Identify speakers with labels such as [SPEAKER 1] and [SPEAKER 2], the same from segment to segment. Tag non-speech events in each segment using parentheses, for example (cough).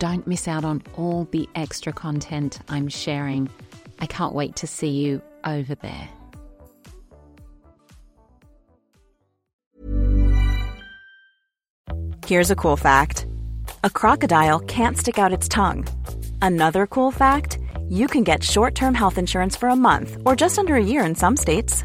[SPEAKER 1] Don't miss out on all the extra content I'm sharing. I can't wait to see you over there.
[SPEAKER 2] Here's a cool fact a crocodile can't stick out its tongue. Another cool fact you can get short term health insurance for a month or just under a year in some states.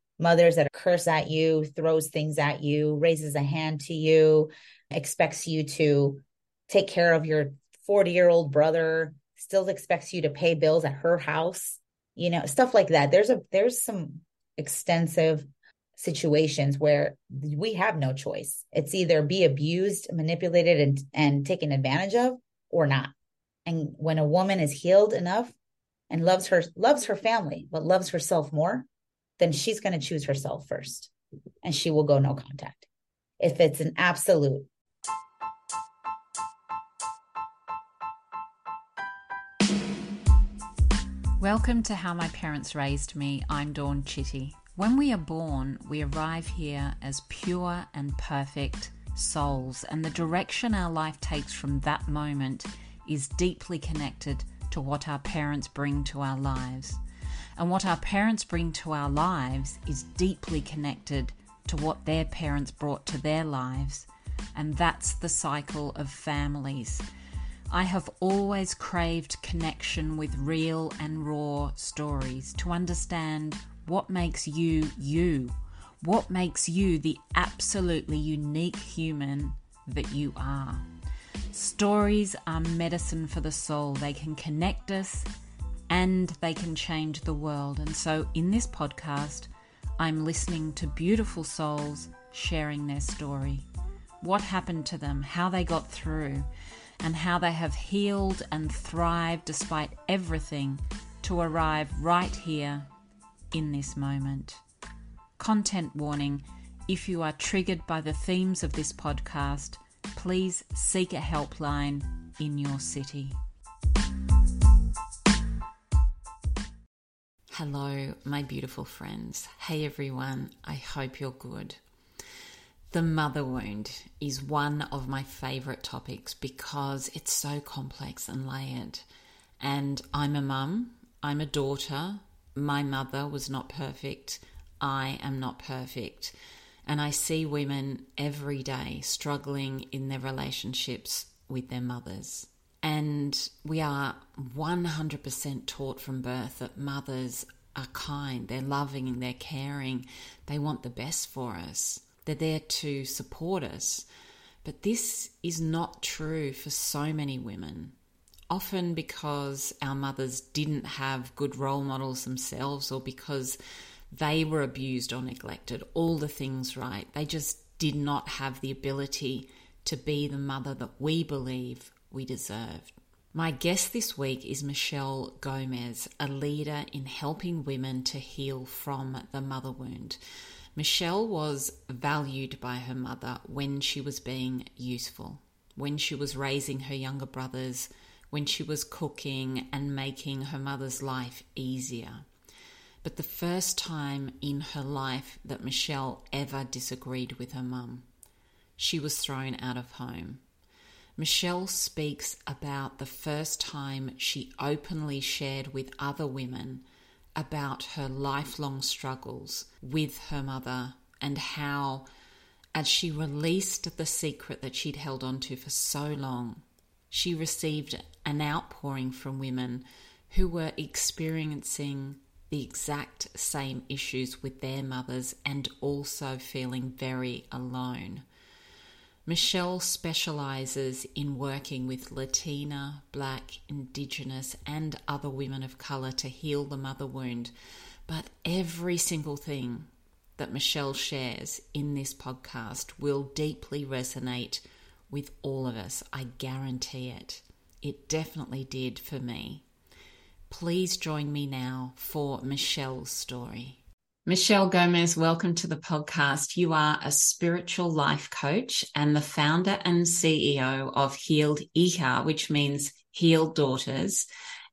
[SPEAKER 3] mothers that curse at you, throws things at you, raises a hand to you, expects you to take care of your 40 year old brother, still expects you to pay bills at her house, you know, stuff like that. There's a there's some extensive situations where we have no choice. It's either be abused, manipulated and and taken advantage of or not. And when a woman is healed enough and loves her loves her family but loves herself more, then she's going to choose herself first and she will go no contact. If it's an absolute
[SPEAKER 1] Welcome to How My Parents Raised Me. I'm Dawn Chitty. When we are born, we arrive here as pure and perfect souls, and the direction our life takes from that moment is deeply connected to what our parents bring to our lives. And what our parents bring to our lives is deeply connected to what their parents brought to their lives. And that's the cycle of families. I have always craved connection with real and raw stories to understand what makes you you, what makes you the absolutely unique human that you are. Stories are medicine for the soul, they can connect us and they can change the world. And so, in this podcast, I'm listening to beautiful souls sharing their story. What happened to them, how they got through and how they have healed and thrived despite everything to arrive right here in this moment. Content warning if you are triggered by the themes of this podcast, please seek a helpline in your city. Hello, my beautiful friends. Hey everyone, I hope you're good. The mother wound is one of my favorite topics because it's so complex and layered. And I'm a mum, I'm a daughter. My mother was not perfect. I am not perfect. And I see women every day struggling in their relationships with their mothers. And we are 100% taught from birth that mothers are kind, they're loving, they're caring, they want the best for us. They're there to support us. But this is not true for so many women. Often because our mothers didn't have good role models themselves, or because they were abused or neglected, all the things right. They just did not have the ability to be the mother that we believe we deserved. My guest this week is Michelle Gomez, a leader in helping women to heal from the mother wound. Michelle was valued by her mother when she was being useful, when she was raising her younger brothers, when she was cooking and making her mother's life easier. But the first time in her life that Michelle ever disagreed with her mum, she was thrown out of home. Michelle speaks about the first time she openly shared with other women about her lifelong struggles with her mother and how, as she released the secret that she'd held onto for so long, she received an outpouring from women who were experiencing the exact same issues with their mothers and also feeling very alone. Michelle specializes in working with Latina, Black, Indigenous, and other women of color to heal the mother wound. But every single thing that Michelle shares in this podcast will deeply resonate with all of us. I guarantee it. It definitely did for me. Please join me now for Michelle's story. Michelle Gomez, welcome to the podcast. You are a spiritual life coach and the founder and CEO of Healed Hija, which means Healed Daughters.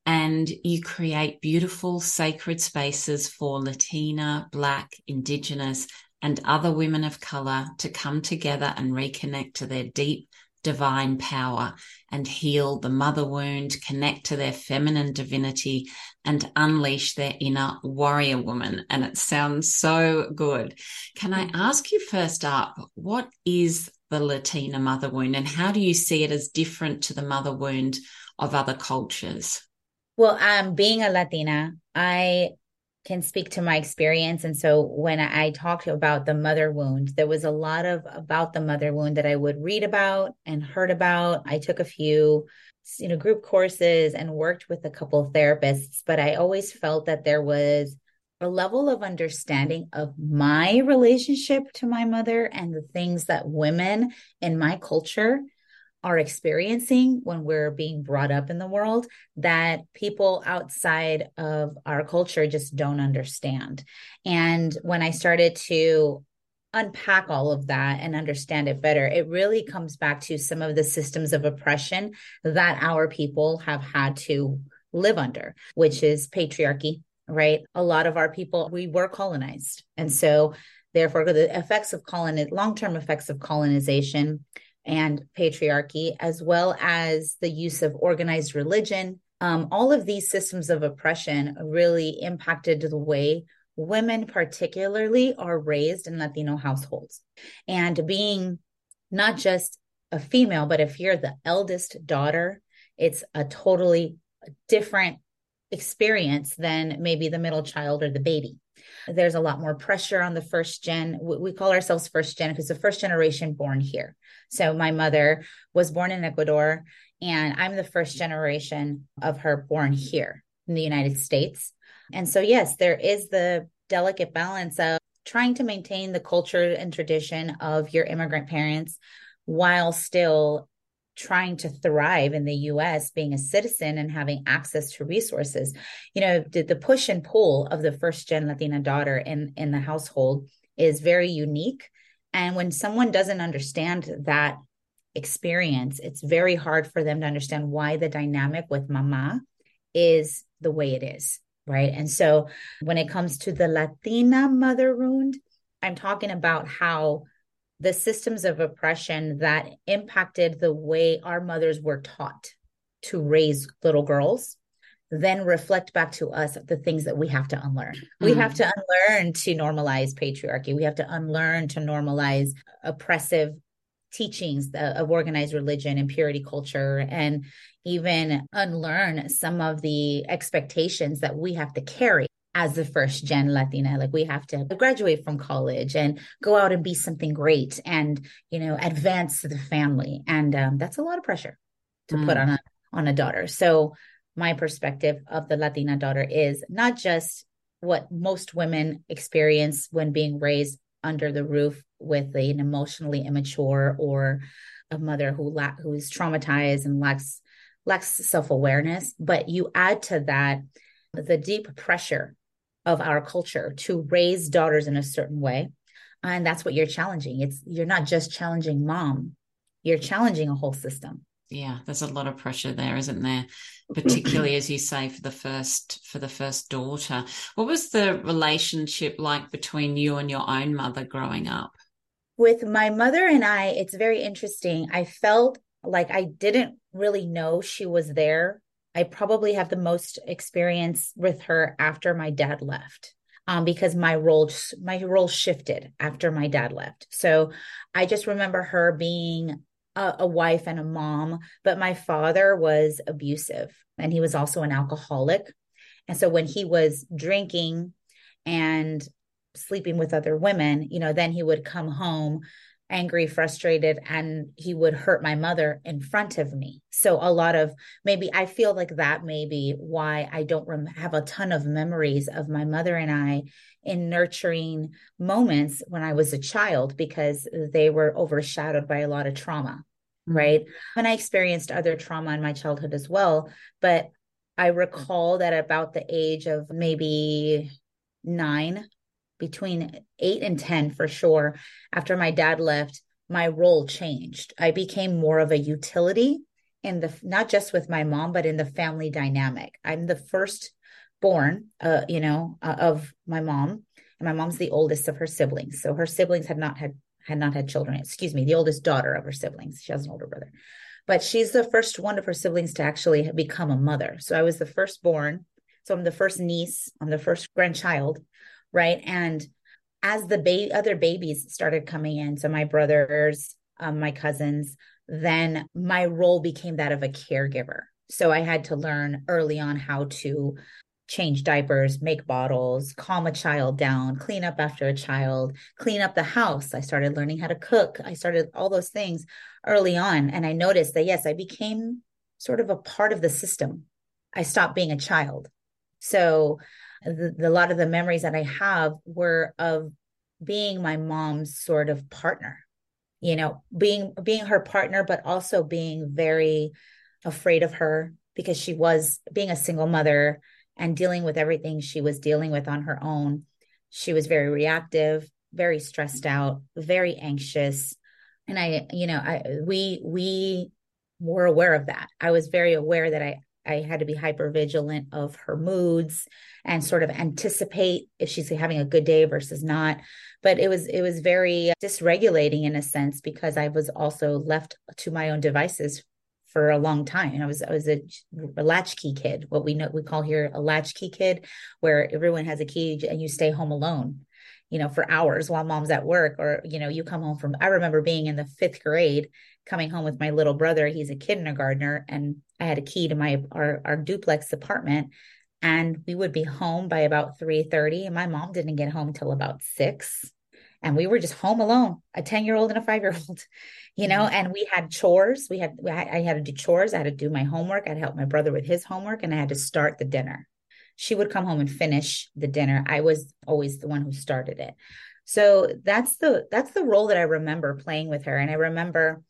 [SPEAKER 1] And you create beautiful sacred spaces for Latina, Black, Indigenous, and other women of color to come together and reconnect to their deep divine power and heal the mother wound, connect to their feminine divinity, and unleash their inner warrior woman. And it sounds so good. Can I ask you first up, what is the Latina mother wound and how do you see it as different to the mother wound of other cultures?
[SPEAKER 3] Well, um, being a Latina, I can speak to my experience. And so when I talked about the mother wound, there was a lot of about the mother wound that I would read about and heard about. I took a few, you know, group courses and worked with a couple of therapists, but I always felt that there was a level of understanding of my relationship to my mother and the things that women in my culture are experiencing when we're being brought up in the world that people outside of our culture just don't understand. And when I started to unpack all of that and understand it better, it really comes back to some of the systems of oppression that our people have had to live under, which is patriarchy, right? A lot of our people, we were colonized. And so, therefore, the effects of colon, long term effects of colonization and patriarchy, as well as the use of organized religion. Um, all of these systems of oppression really impacted the way women, particularly, are raised in Latino households. And being not just a female, but if you're the eldest daughter, it's a totally different experience than maybe the middle child or the baby. There's a lot more pressure on the first gen. We call ourselves first gen because the first generation born here. So my mother was born in Ecuador, and I'm the first generation of her born here in the United States. And so, yes, there is the delicate balance of trying to maintain the culture and tradition of your immigrant parents while still trying to thrive in the US, being a citizen and having access to resources. You know, the, the push and pull of the first gen Latina daughter in, in the household is very unique. And when someone doesn't understand that experience, it's very hard for them to understand why the dynamic with mama is the way it is. Right. And so when it comes to the Latina mother wound, I'm talking about how the systems of oppression that impacted the way our mothers were taught to raise little girls then reflect back to us the things that we have to unlearn. Mm-hmm. We have to unlearn to normalize patriarchy. We have to unlearn to normalize oppressive teachings of organized religion and purity culture and even unlearn some of the expectations that we have to carry as the first gen Latina. Like we have to graduate from college and go out and be something great and, you know, advance the family. And um, that's a lot of pressure to mm. put on a on a daughter. So my perspective of the Latina daughter is not just what most women experience when being raised under the roof with an emotionally immature or a mother who la- who is traumatized and lacks lacks self-awareness. But you add to that the deep pressure of our culture to raise daughters in a certain way. And that's what you're challenging. It's you're not just challenging mom you're challenging a whole system.
[SPEAKER 1] Yeah there's a lot of pressure there isn't there? Particularly as you say for the first for the first daughter. What was the relationship like between you and your own mother growing up
[SPEAKER 3] with my mother and i it's very interesting. I felt like i didn't really know she was there. I probably have the most experience with her after my dad left um, because my role my role shifted after my dad left. So i just remember her being a, a wife and a mom, but my father was abusive and he was also an alcoholic. And so when he was drinking and sleeping with other women, you know, then he would come home angry, frustrated, and he would hurt my mother in front of me. So a lot of maybe I feel like that may be why I don't rem- have a ton of memories of my mother and I in nurturing moments when I was a child because they were overshadowed by a lot of trauma mm-hmm. right? And I experienced other trauma in my childhood as well. But I recall that about the age of maybe nine, between eight and 10 for sure, after my dad left, my role changed. I became more of a utility in the not just with my mom, but in the family dynamic. I'm the first born, uh, you know, uh, of my mom, and my mom's the oldest of her siblings. So her siblings had not had had not had children. Excuse me, the oldest daughter of her siblings. She has an older brother, but she's the first one of her siblings to actually become a mother. So I was the firstborn. So I'm the first niece. I'm the first grandchild, right? And as the ba- other babies started coming in, so my brothers, um, my cousins, then my role became that of a caregiver. So I had to learn early on how to change diapers, make bottles, calm a child down, clean up after a child, clean up the house. I started learning how to cook. I started all those things early on. And I noticed that, yes, I became sort of a part of the system. I stopped being a child. So, the, the, a lot of the memories that I have were of being my mom's sort of partner, you know, being being her partner, but also being very afraid of her because she was being a single mother and dealing with everything she was dealing with on her own. She was very reactive, very stressed out, very anxious. And I, you know, I we we were aware of that. I was very aware that I I had to be hyper vigilant of her moods and sort of anticipate if she's having a good day versus not. But it was it was very dysregulating in a sense because I was also left to my own devices for a long time. I was I was a, a latchkey kid, what we know we call here a latchkey kid, where everyone has a key and you stay home alone, you know, for hours while mom's at work, or you know, you come home from. I remember being in the fifth grade, coming home with my little brother. He's a kindergartner, and I had a key to my our our duplex apartment, and we would be home by about three thirty, and my mom didn't get home till about six and we were just home alone a 10 year old and a five year old (laughs) you know mm-hmm. and we had chores we had i had to do chores i had to do my homework i had to help my brother with his homework and i had to start the dinner she would come home and finish the dinner i was always the one who started it so that's the that's the role that i remember playing with her and i remember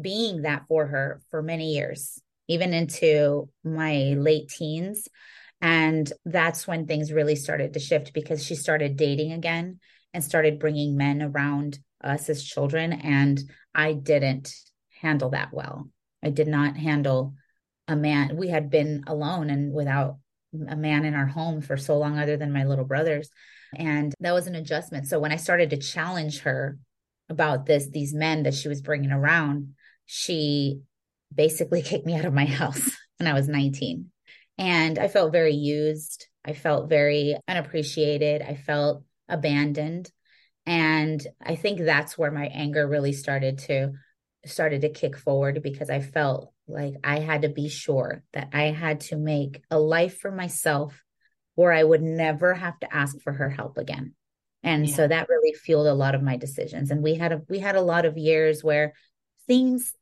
[SPEAKER 3] being that for her for many years even into my late teens and that's when things really started to shift because she started dating again and started bringing men around us as children. And I didn't handle that well. I did not handle a man. We had been alone and without a man in our home for so long, other than my little brothers. And that was an adjustment. So when I started to challenge her about this, these men that she was bringing around, she basically (laughs) kicked me out of my house when I was 19. And I felt very used. I felt very unappreciated. I felt abandoned and i think that's where my anger really started to started to kick forward because i felt like i had to be sure that i had to make a life for myself where i would never have to ask for her help again and yeah. so that really fueled a lot of my decisions and we had a we had a lot of years where things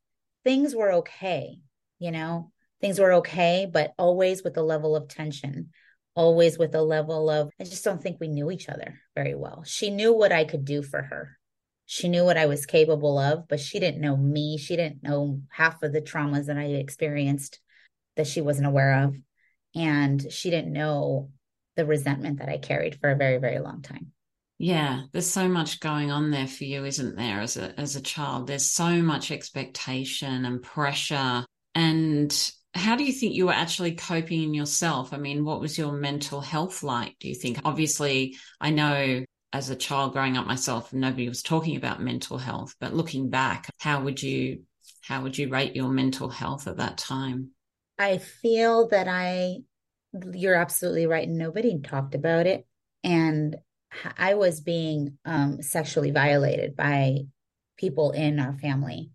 [SPEAKER 3] things were okay you know things were okay but always with a level of tension always with a level of, I just don't think we knew each other very well. She knew what I could do for her. She knew what I was capable of, but she didn't know me. She didn't know half of the traumas that I experienced that she wasn't aware of. And she didn't know the resentment that I carried for a very, very long time.
[SPEAKER 4] Yeah, there's so much going on there for you, isn't there, as a as a child? There's so much expectation and pressure. And how do you think you were actually coping in yourself? I mean, what was your mental health like, do you think? Obviously, I know as a child growing up myself, nobody was talking about mental health, but looking back, how would you how would you rate your mental health at that time?
[SPEAKER 3] I feel that I you're absolutely right. Nobody talked about it. And I was being um, sexually violated by people in our family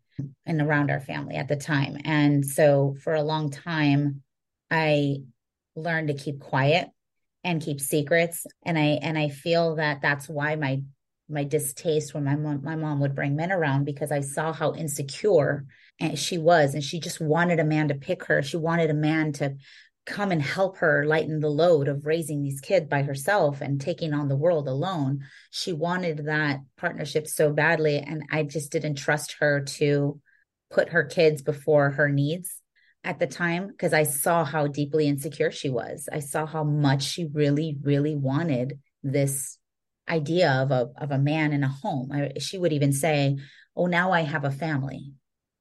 [SPEAKER 3] and around our family at the time. And so for a long time, I learned to keep quiet and keep secrets. And I and I feel that that's why my my distaste when my mom my mom would bring men around because I saw how insecure she was and she just wanted a man to pick her. She wanted a man to come and help her lighten the load of raising these kids by herself and taking on the world alone. She wanted that partnership so badly. And I just didn't trust her to put her kids before her needs at the time because I saw how deeply insecure she was. I saw how much she really, really wanted this idea of a of a man in a home. I, she would even say, "Oh, now I have a family."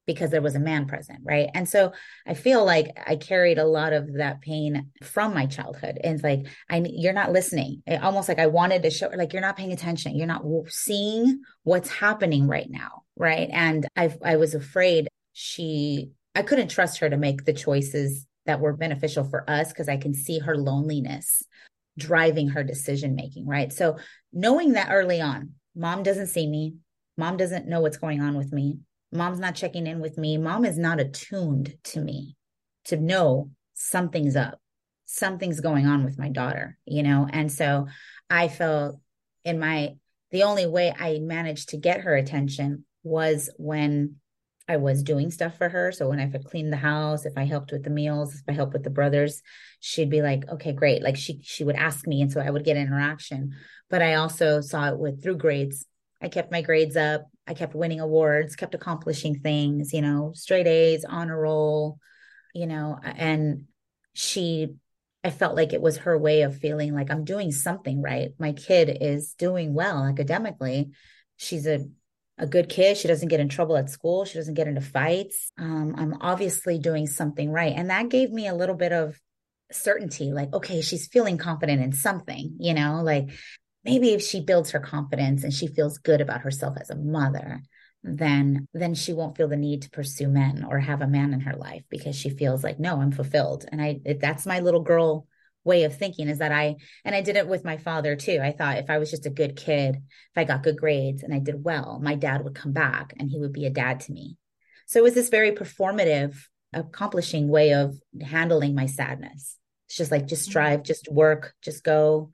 [SPEAKER 3] Because there was a man present, right? And so I feel like I carried a lot of that pain from my childhood. And it's like, I you're not listening. It, almost like I wanted to show like you're not paying attention. You're not seeing what's happening right now, right? And I I was afraid she I couldn't trust her to make the choices that were beneficial for us because I can see her loneliness driving her decision making, right? So knowing that early on, mom doesn't see me, mom doesn't know what's going on with me mom's not checking in with me. Mom is not attuned to me to know something's up. Something's going on with my daughter you know? And so i felt in my the only way i managed to get her attention was when i was doing stuff for her. So when i could clean the house if i helped with the meals if i helped with the brothers she'd be like okay great. Like she she would ask me and so i would get interaction. But i also saw it with through grades. I kept my grades up. I kept winning awards, kept accomplishing things, you know, straight A's, honor roll, you know, and she, I felt like it was her way of feeling like I'm doing something right. My kid is doing well academically. She's a, a good kid. She doesn't get in trouble at school. She doesn't get into fights. Um, I'm obviously doing something right. And that gave me a little bit of certainty like, okay, she's feeling confident in something, you know, like maybe if she builds her confidence and she feels good about herself as a mother then then she won't feel the need to pursue men or have a man in her life because she feels like no i'm fulfilled. And i that's my little girl way of thinking is that i and i did it with my father too. I thought if i was just a good kid if i got good grades and i did well my dad would come back and he would be a dad to me. So it was this very performative accomplishing way of handling my sadness. It's just like just mm-hmm. strive just work just go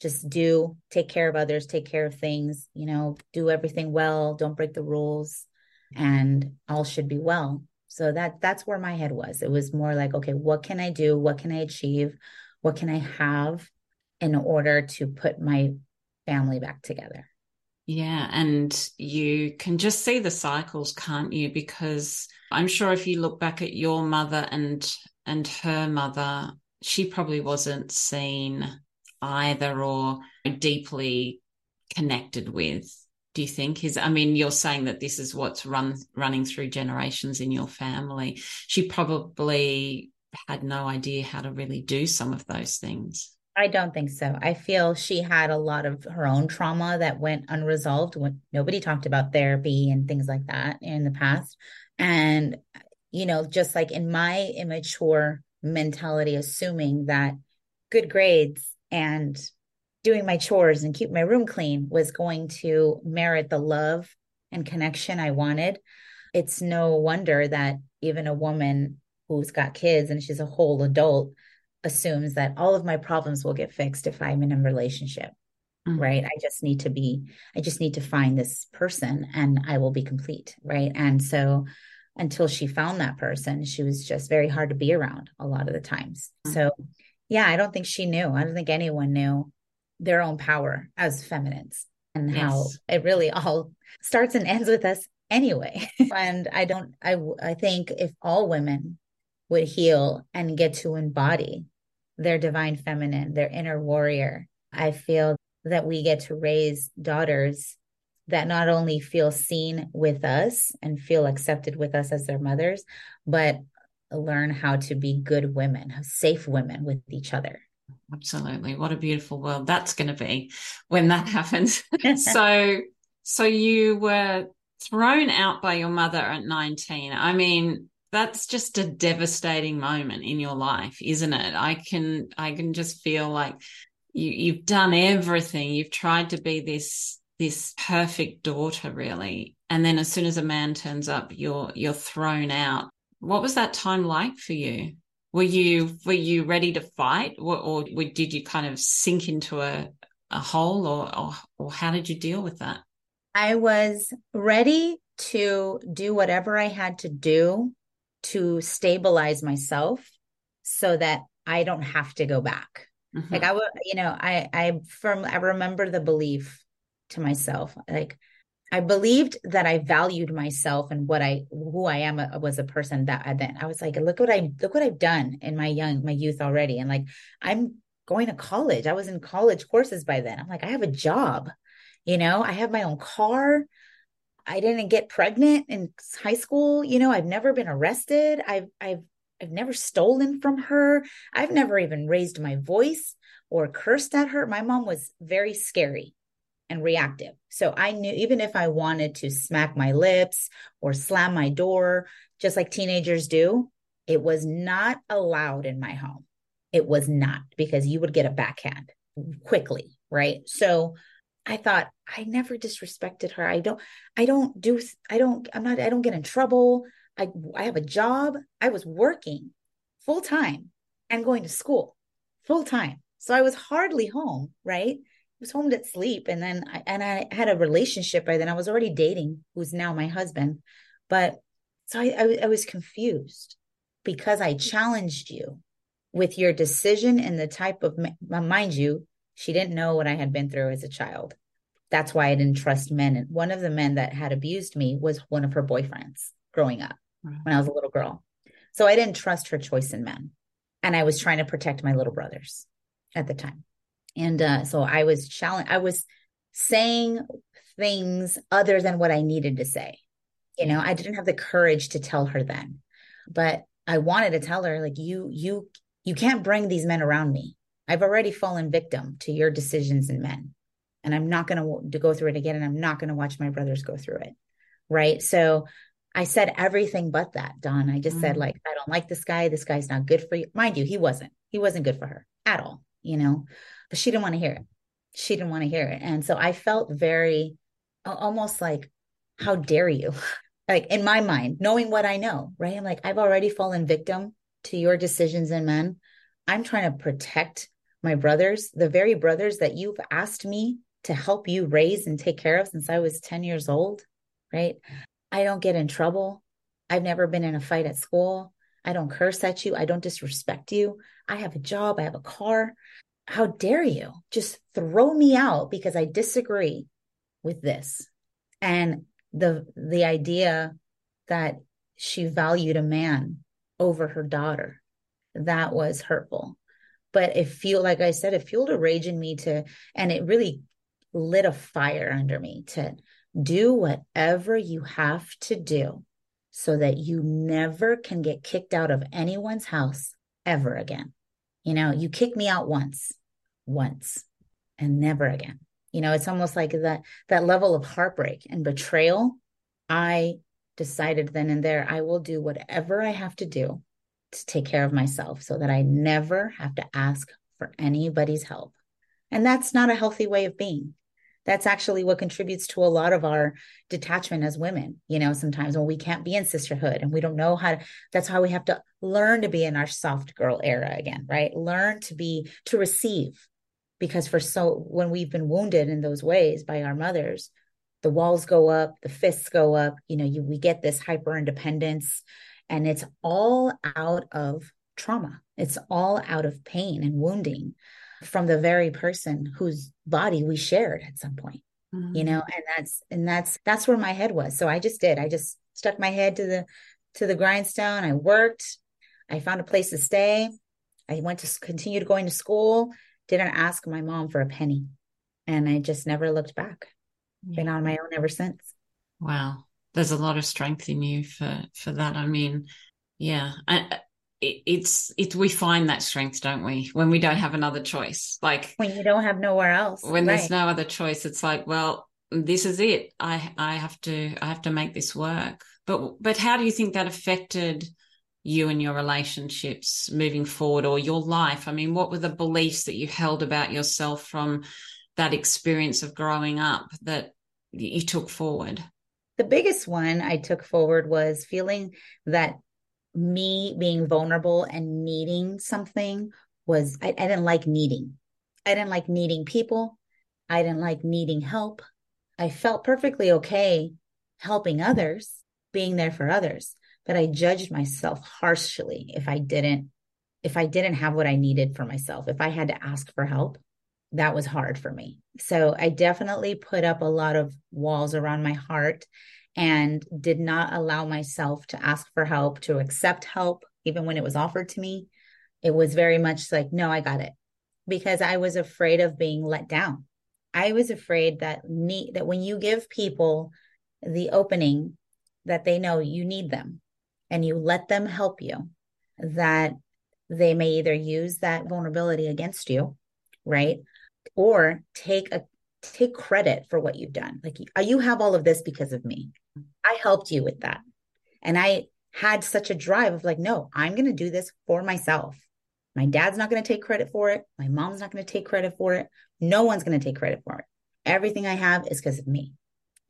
[SPEAKER 3] just do take care of others take care of things you know do everything well don't break the rules and all should be well. So that that's where my head was. It was more like okay what can i do? What can i achieve? What can i have in order to put my family back together?
[SPEAKER 4] Yeah and you can just see the cycles can't you? Because i'm sure if you look back at your mother and and her mother she probably wasn't seen either or deeply connected with do you think? Is i mean you're saying that this is what's run running through generations in your family. She probably had no idea how to really do some of those things.
[SPEAKER 3] I don't think so. I feel she had a lot of her own trauma that went unresolved when nobody talked about therapy and things like that in the past. And you know just like in my immature mentality assuming that good grades and doing my chores and keep my room clean was going to merit the love and connection I wanted. It's no wonder that even a woman who's got kids and she's a whole adult assumes that all of my problems will get fixed if I'm in a relationship. Mm-hmm. Right. I just need to be, I just need to find this person and I will be complete. Right. And so until she found that person, she was just very hard to be around a lot of the times. Mm-hmm. So yeah, I don't think she knew. I don't think anyone knew their own power as feminines and yes. how it really all (laughs) starts and ends with us anyway. (laughs) and I don't, I, I think if all women would heal and get to embody their divine feminine, their inner warrior, I feel that we get to raise daughters that not only feel seen with us and feel accepted with us as their mothers, but learn how to be good women, have safe women with each other.
[SPEAKER 1] Absolutely. What a beautiful world that's going to be when that (laughs) happens. (laughs) so, so you were thrown out by your mother at 19. I mean, that's just a devastating moment in your life, isn't it? I can, I can just feel like you, you've done everything. You've tried to be this, this perfect daughter, really. And then as soon as a man turns up, you're, you're thrown out. What was that time like for you? Were you, were you ready to fight or, or did you kind of sink into a, a hole or, or, or how did you deal with that?
[SPEAKER 3] I was ready to do whatever I had to do to stabilize myself so that I don't have to go back. Mm-hmm. Like I would, you know, I I from I remember the belief to myself, like I believed that I valued myself and what I who I am a, uh, was a person that I then I was like, look what I look what I've done in my young my youth already, and like I'm going to college. I was in college courses by then. I'm like, I have a job, you know, I have my own car. I didn't get pregnant in high school. You know, I've never been arrested. I've I've I've never stolen from her. I've never even raised my voice or cursed at her. My mom was very scary and reactive. So I knew even if I wanted to smack my lips or slam my door, just like teenagers do, it was not allowed in my home. It was not because you would get a backhand quickly, right? So I thought I never disrespected her. I don't I don't do I don't I'm not I don't get in trouble. I I have a job. I was working full time and going to school full time. So I was hardly home, right? I was home to sleep and then I, and I had a relationship by then. I was already dating who's now my husband. But so I, I, I was confused because I challenged you with your decision and the type of mind you she didn't know what I had been through as a child. That's why I didn't trust men. And one of the men that had abused me was one of her boyfriends growing up when I was a little girl. So I didn't trust her choice in men. And I was trying to protect my little brothers at the time. And uh, so I was challenged, I was saying things other than what I needed to say. You know, I didn't have the courage to tell her then, but I wanted to tell her, like, you, you, you can't bring these men around me. I've already fallen victim to your decisions and men. And I'm not going to go through it again. And I'm not going to watch my brothers go through it. Right. So I said everything but that, Dawn. I just mm. said, like, I don't like this guy. This guy's not good for you. Mind you, he wasn't. He wasn't good for her at all, you know, but she didn't want to hear it. She didn't want to hear it. And so I felt very almost like, how dare you? (laughs) like in my mind, knowing what I know, right? I'm like, I've already fallen victim to your decisions and men. I'm trying to protect my brothers, the very brothers that you've asked me to help you raise and take care of since I was 10 years old, right? I don't get in trouble. I've never been in a fight at school. I don't curse at you. I don't disrespect you. I have a job. I have a car. How dare you just throw me out because I disagree with this? And the the idea that she valued a man over her daughter that was hurtful but it feel like I said, it fueled a rage in me to, and it really lit a fire under me to do whatever you have to do so that you never can get kicked out of anyone's house ever again. You know, you kick me out once, once, and never again. You know, it's almost like that that level of heartbreak and betrayal. I decided then and there, I will do whatever I have to do to take care of myself so that I never have to ask for anybody's help. And that's not a healthy way of being. That's actually what contributes to a lot of our detachment as women. You know, sometimes when we can't be in sisterhood and we don't know how to, that's how we have to learn to be in our soft girl era again, right? Learn to be, to receive. Because for so, when we've been wounded in those ways by our mothers, the walls go up, the fists go up, you know, you, we get this hyper independence and it's all out of trauma It's all out of pain and wounding from the very person whose body we shared at some point. Mm-hmm. You know, and that's and that's that's where my head was. So I just did. I just stuck my head to the to the grindstone. I worked. I found a place to stay. I went to continue to going to school. Didn't ask my mom for a penny, and I just never looked back. Yeah. Been on my own ever since.
[SPEAKER 4] Wow, there's a lot of strength in you for for that. I mean, yeah, I, it, it's it we find that strength don't we when we don't have another choice like
[SPEAKER 3] when you don't have nowhere else
[SPEAKER 4] when right. there's no other choice it's like well this is it i i have to i have to make this work but but how do you think that affected you and your relationships moving forward or your life i mean what were the beliefs that you held about yourself from that experience of growing up that you took forward
[SPEAKER 3] the biggest one i took forward was feeling that me being vulnerable and needing something was I, I didn't like needing. I didn't like needing people. I didn't like needing help. I felt perfectly okay helping others, being there for others, but I judged myself harshly if I didn't if I didn't have what I needed for myself. If I had to ask for help, that was hard for me. So I definitely put up a lot of walls around my heart and did not allow myself to ask for help, to accept help, even when it was offered to me. It was very much like, no, I got it because I was afraid of being let down. I was afraid that need that when you give people the opening that they know you need them and you let them help you, that they may either use that vulnerability against you, right? Or take a take credit for what you've done. Like you have all of this because of me. I helped you with that. And I had such a drive of like, no, I'm going to do this for myself. My dad's not going to take credit for it. My mom's not going to take credit for it. No one's going to take credit for it. Everything I have is because of me.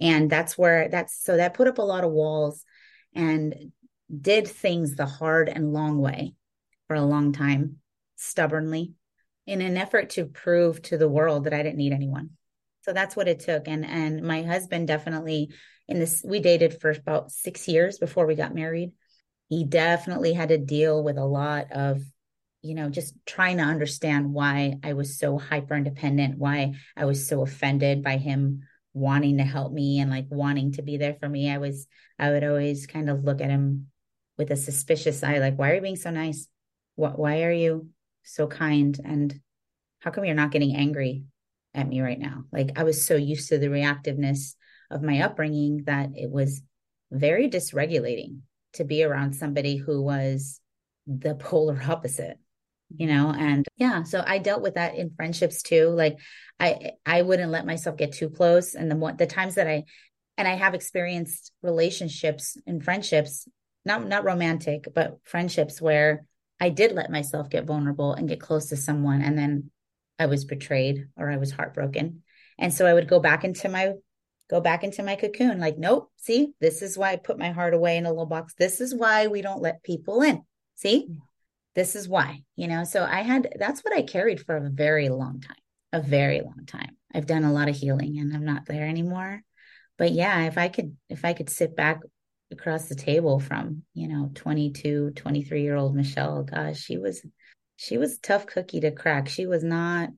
[SPEAKER 3] And that's where that's so that put up a lot of walls and did things the hard and long way for a long time, stubbornly, in an effort to prove to the world that I didn't need anyone. So that's what it took. And and my husband definitely in this we dated for about six years before we got married he definitely had to deal with a lot of you know just trying to understand why i was so hyper independent why i was so offended by him wanting to help me and like wanting to be there for me i was i would always kind of look at him with a suspicious eye like why are you being so nice? What why are you so kind? And how come you're not getting angry at me right now? Like i was so used to the reactiveness of my upbringing that it was very dysregulating to be around somebody who was the polar (laughs) opposite you know? And yeah so i dealt with that in friendships too. Like i i wouldn't let myself get too close. And the more the times that i and i have experienced relationships and friendships not not romantic but friendships where i did let myself get vulnerable and get close to someone and then i was betrayed or i was heartbroken and so i would go back into my go back into my cocoon. Like, nope, see, this is why I put my heart away in a little box. This is why we don't let people in. See, this is why, you know. So I had that's what I carried for a very long time, a very long time. I've done a lot of healing and I'm not there anymore. But yeah, if I could, if I could sit back across the table from, you know, 22, 23 year old Michelle, gosh, she was, she was tough cookie to crack. She was not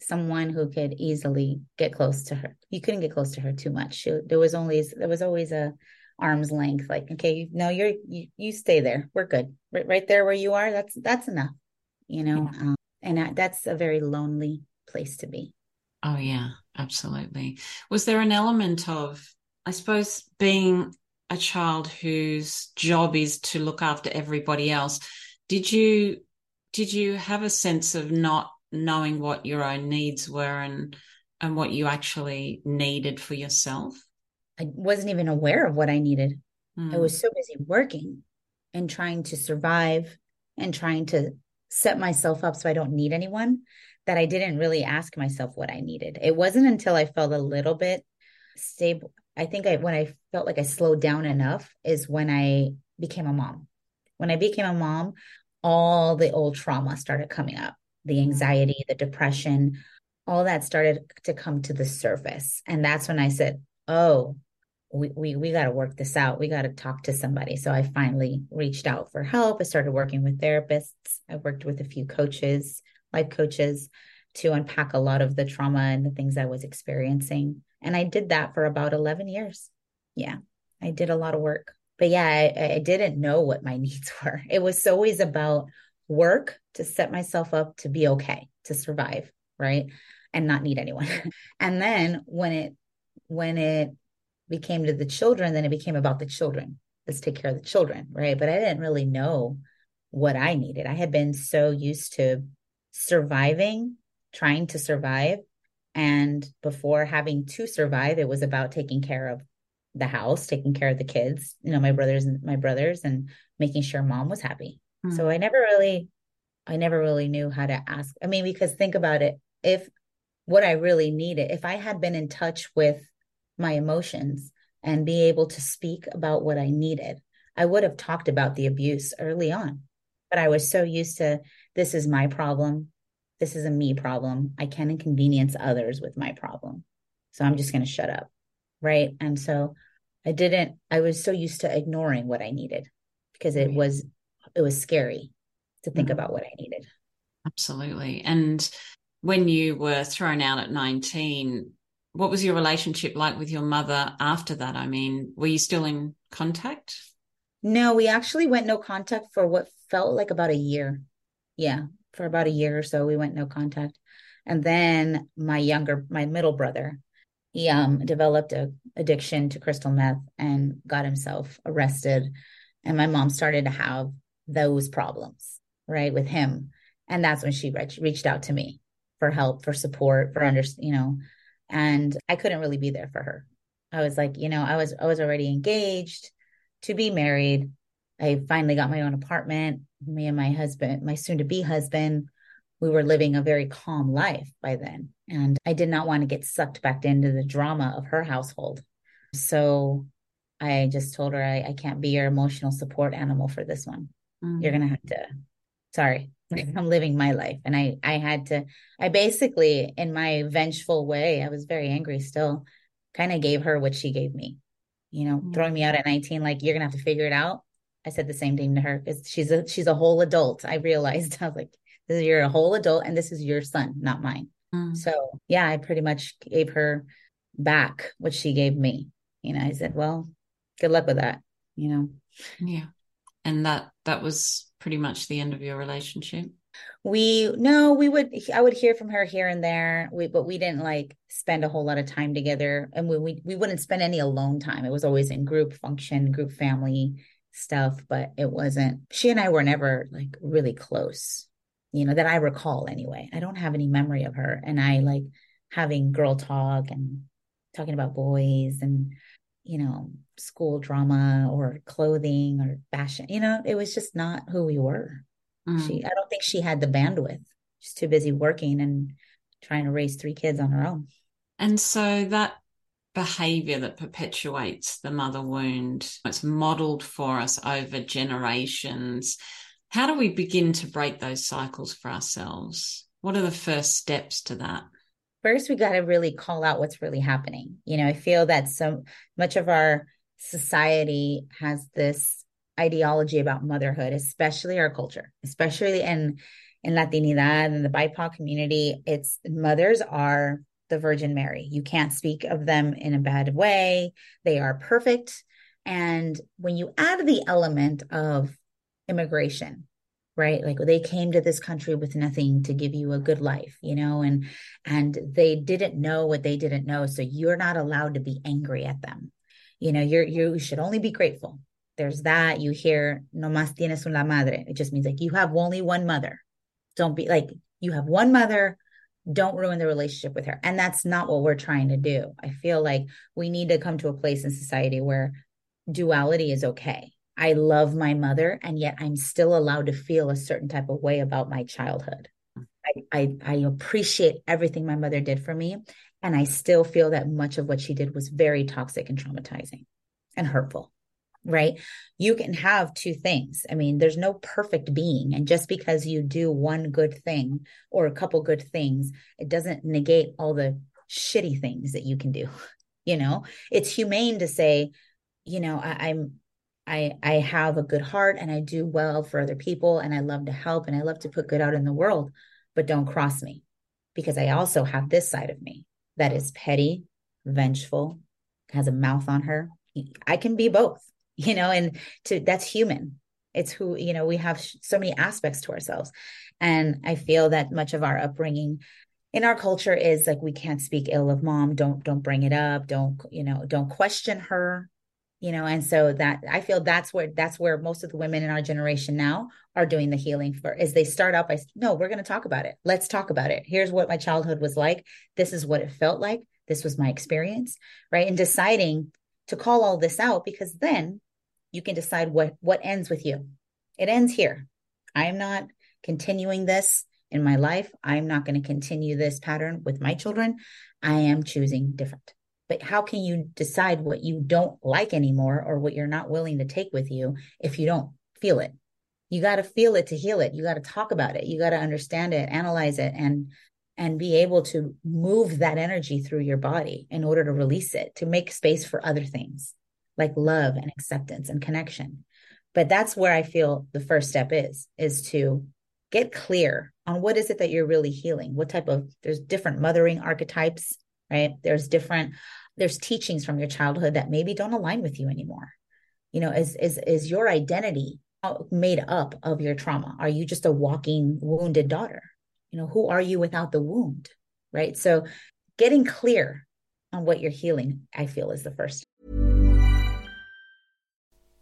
[SPEAKER 3] someone who could easily get close to her. You couldn't get close to her too much. She, there was always there was always a arm's length. Like, okay, no, you're you you stay there. We're good. Right, right there where you are. That's that's enough. You know, yeah. um, and that's a very lonely place to be.
[SPEAKER 4] Oh yeah, absolutely. Was there an element of, I suppose, being a child whose job is to look after everybody else? Did you did you have a sense of not knowing what your own needs were and and what you actually needed for yourself?
[SPEAKER 3] I wasn't even aware of what I needed. Mm. I was so busy working and trying to survive and trying to set myself up so I don't need anyone that I didn't really ask myself what I needed. It wasn't until I felt a little bit stable. I think I when I felt like I slowed down enough is when I became a mom. When I became a mom, all the old trauma started coming up the mm-hmm. anxiety, the depression, all that started to come to the surface. And that's when I said, oh, we we, we got to work this out. We got to talk to somebody. So I finally reached out for help. I started working with therapists. I worked with a few coaches, life coaches to unpack a lot of the trauma and the things I was experiencing. And I did that for about 11 years. Yeah, I did a lot of work. But yeah, I, I didn't know what my (laughs) needs were. It was always about work to set myself up to be okay, to survive, right? And not need anyone. (laughs) and then when it when it became to the children, then it became about the children. Let's take care of the children, right? But I didn't really know what I needed. I had been so used to surviving, trying to survive. And before having to survive, it was about taking care of the house, taking care of the kids, you know, my brothers and my brothers and making sure mom was happy. Mm. So I never really I never really knew how to ask. I mean, because think about it, if what I really needed, if I had been in touch with my emotions and be able to speak about what I needed. I would have talked about the abuse early on, but I was so used to this is my problem. This is a me problem. I can't inconvenience others with my problem. So I'm just going to shut up. Right. And so I didn't, I was so used to ignoring what I needed because it was, it was scary to think mm-hmm. about what I needed.
[SPEAKER 1] Absolutely. And when you were thrown out at 19, what was your relationship like with your mother after that? I mean, were you still in contact?
[SPEAKER 3] No, we actually went no contact for what felt like about a year. Yeah, for about a year or so, we went no contact. And then my younger, my middle brother, he um, developed a addiction to crystal meth and got himself arrested. And my mom started to have those problems, right, with him. And that's when she reached, reached out to me for help, for support, for under, you know, and I couldn't really be there for her. I was like, you know, I was I was already engaged to be married. I finally got my own apartment. Me and my husband, my soon to be husband, we were living a very calm life by then. And I did not want to get sucked back into the drama of her household. So I just told her, I, I can't be your emotional support animal for this one. Mm. You're going to have to, sorry, (laughs) I'm living my life. And I, I had to, I basically, in my vengeful way, I was very angry still, kind of gave her what she gave me, you know, mm-hmm. throwing me out at 19, like, you're going to have to figure it out. I said the same thing to her because she's a, she's a whole adult. I realized (laughs) I was like, this is, you're a whole adult and this is your son, not mine. Mm-hmm. So yeah, I pretty much gave her back what she gave me. You know, I said, well, good luck with that, you know?
[SPEAKER 1] Yeah. And that, that was pretty much the end of your relationship?
[SPEAKER 3] We no, we would I would hear from her here and there. We but we didn't like spend a whole lot of time together and we we, we wouldn't spend any alone time. It was always in group function, group family stuff, but it wasn't she and I were never like really close. You know, that I recall anyway. I don't have any memory of her and I like having girl talk and talking about boys and you know, school drama or clothing or fashion. You know, it was just not who we were. Mm. She, I don't think she had the bandwidth. She's too busy working and trying to raise three kids on her own.
[SPEAKER 1] And so that behavior that perpetuates the mother wound, it's modeled for us over generations. How do we begin to break those cycles for ourselves? What are the first steps to that?
[SPEAKER 3] first we got to really call out what's really happening. You know, I feel that so much of our society has this ideology about motherhood, especially our culture, especially in in Latinidad and the BIPOC community. It's mothers are the Virgin Mary. You can't speak of them in a bad way. They are perfect. And when you add the element of immigration, right? Like they came to this country with nothing to give you a good life you know and and they didn't know what they didn't know. So you're not allowed to be angry at them. You know you're you should only be grateful. There's that. You hear no más tienes una madre. It just means like you have only one mother. Don't be like you have one mother don't ruin the relationship with her and that's not what we're trying to do i feel like we need to come to a place in society where duality is okay I love my mother, and yet I'm still allowed to feel a certain type of way about my childhood. I, I, I appreciate everything my mother did for me, and I still feel that much of what she did was very toxic and traumatizing and hurtful. Right? You can have two things. I mean, there's no perfect being, and just because you do one good thing or a couple good things, it doesn't negate all the shitty things that you can do. (laughs) you know it's humane to say you know I, i'm i i have a good heart and i do well for other people and i love to help and i love to put good out in the world but don't cross me because i also have this side of me that is petty vengeful has a mouth on her i can be both you know and to that's human. It's who you know we have so many aspects to ourselves. And i feel that much of our upbringing in our culture is like we can't speak ill of mom. Don't don't bring it up. Don't you know don't question her you know? And so that i feel that's where that's where most of the women in our generation now are doing the healing for is they start out by no we're going to talk about it. Let's talk about it. Here's what my childhood was like. This is what it felt like. This was my experience right? And deciding to call all this out because then you can decide what what ends with you it ends here i am not continuing this in my life. I'm not going to continue this pattern with my children. I am choosing different. But how can you decide what you don't like anymore or what you're not willing to take with you if you don't feel it? You got to feel it to heal it. You got to talk about it. You got to understand it, analyze it and and be able to move that energy through your body in order to release it, to make space for other things like love and acceptance and connection. But that's where I feel the first step is is to get clear on what is it that you're really healing? What type of there's different mothering archetypes right? There's different there's teachings from your childhood that maybe don't align with you anymore. You know is is is your identity made up of your trauma? Are you just a walking wounded daughter? You know who are you without the wound right? So getting clear on what you're healing i feel is the first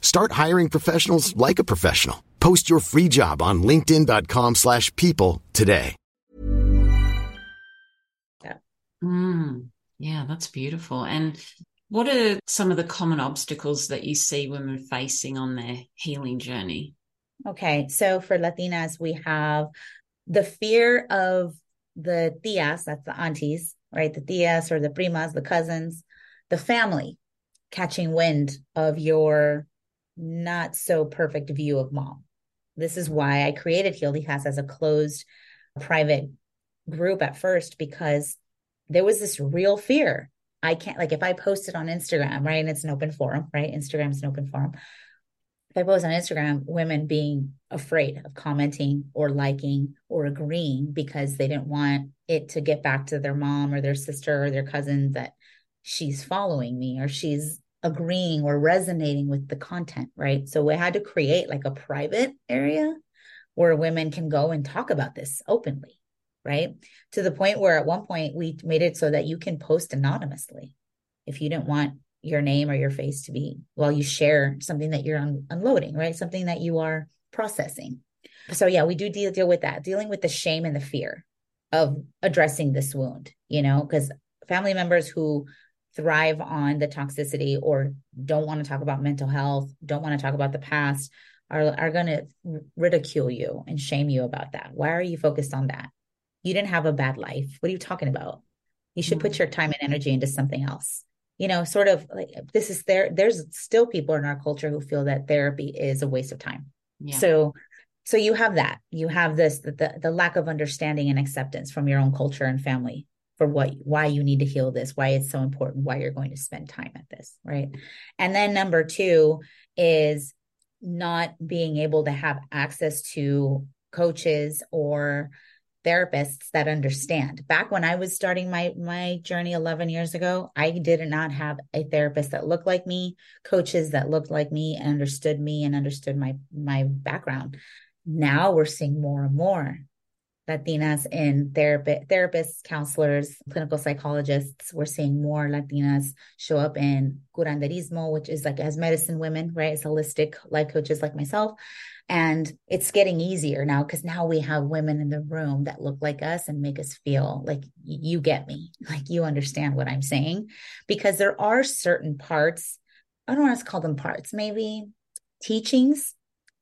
[SPEAKER 5] Start hiring professionals like a professional. Post your free job on linkedin.com slash people today.
[SPEAKER 1] Mm, yeah, that's beautiful. And what are some of the common obstacles that you see women facing on their healing journey?
[SPEAKER 3] Okay, so for Latinas, we have the fear of the tias, that's the aunties, right? The tias or the primas, the cousins, the family catching wind of your not so perfect view of mom. This is why I created Healed Hijas as a closed private group at first because there was this real fear. I can't like if I post it on Instagram, right? And it's an open forum, right? Instagram's an open forum. If I post on Instagram, women being afraid of commenting or liking or agreeing because they didn't want it to get back to their mom or their sister or their cousin that she's following me or she's agreeing or resonating with the content, right? So we had to create like a private area where women can go and talk about this openly, right? To the point where at one point we made it so that you can post anonymously if you didn't want your name or your face to be while you share something that you're un- unloading, right? Something that you are processing. So yeah, we do deal deal with that, dealing with the shame and the fear of addressing this wound, you know, because family members who thrive on the toxicity or don't want to talk about mental health, don't want to talk about the past, are, are going to ridicule you and shame you about that. Why are you focused on that? You didn't have a bad life. What are you talking about? You should put mm-hmm. your time and energy into something else. You know, sort of like this is there. There's still people in our culture who feel that therapy is a waste of time.
[SPEAKER 1] Yeah.
[SPEAKER 3] So, so you have that. You have this the, the the lack of understanding and acceptance from your own culture and family for what why you need to heal this, why it's so important, why you're going to spend time at this, right? And then number two is not being able to have access to coaches or therapists that understand. Back when I was starting my my journey 11 years ago, I did not have a therapist that looked like me, coaches that looked like me and understood me and understood my my background. Now we're seeing more and more Latinas in therapy, therapists, counselors, clinical psychologists. We're seeing more Latinas show up in curanderismo, which is like as medicine women, right? As holistic life coaches like myself. And it's getting easier now because now we have women in the room that look like us and make us feel like you get me, (laughs) like you understand what I'm saying. Because there are certain parts, I don't want to call them parts, maybe teachings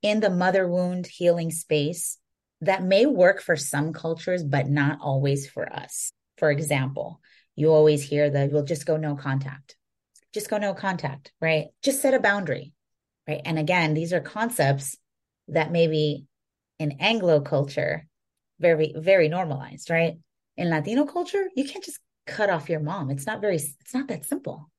[SPEAKER 3] in the mother wound healing space that may work for some cultures, but not always for us. For example, you always hear that we'll just go no contact, just go no contact, right? Just set a boundary, right? And again, these are concepts that maybe in Anglo culture, very, very normalized, right? In Latino culture, you can't just cut off your mom. It's not very, it's not that simple.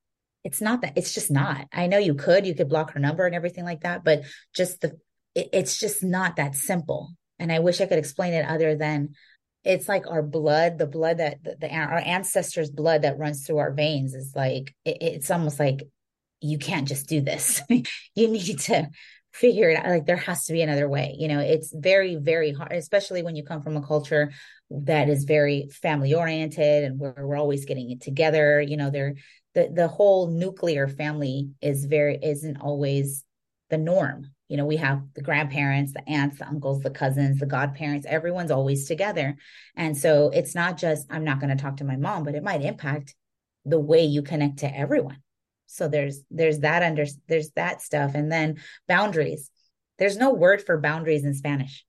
[SPEAKER 3] It's not that, it's just not. I know you could, you could block her number and everything like that, but just the, it, it's just not that simple and I wish I could explain it other than it's like our blood, the blood that the, the our ancestors' blood that runs through our veins is like it, it's almost like you can't just do this. (laughs) you need to figure it out. Like there has to be another way. You know, it's very, very hard, especially when you come from a culture that is very family oriented and where we're always getting it together. You know, there the the whole nuclear family is very isn't always the norm you know we have the grandparents the aunts the uncles the cousins the godparents everyone's always together. And so it's not just i'm not going to talk to my mom but it might impact the way you connect to everyone. So there's there's that under there's that stuff. And then boundaries. There's no word for boundaries in spanish.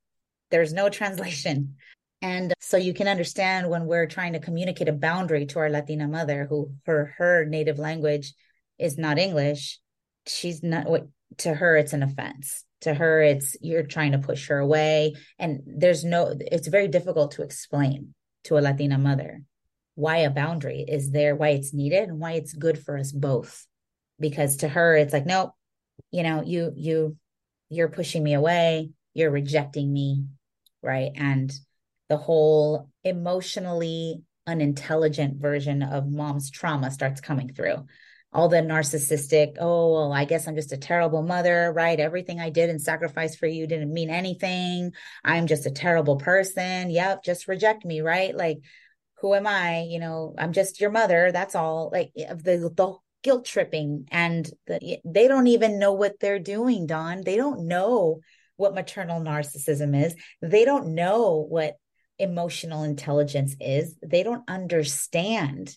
[SPEAKER 3] There's no (laughs) translation. And so you can understand when we're trying to communicate a boundary to our latina mother who her her native language is not english she's not what to her it's an offense. To her it's you're trying to push her away. And there's no it's very difficult to explain to a latina mother why a boundary is there why it's needed and why it's good for us both. Because to her it's like nope you know you you you're pushing me away. You're rejecting me right? And the whole emotionally unintelligent version of mom's trauma starts coming through all the narcissistic, oh, well, I guess I'm just a terrible mother, right? Everything I did and sacrificed for you didn't mean anything. I'm just a terrible person. Yep, just reject me, right? Like, who am I? You know, I'm just your mother. That's all. Like the the guilt tripping and the, they don't even know what they're doing, Dawn. They don't know what maternal narcissism is. They don't know what emotional intelligence is. They don't understand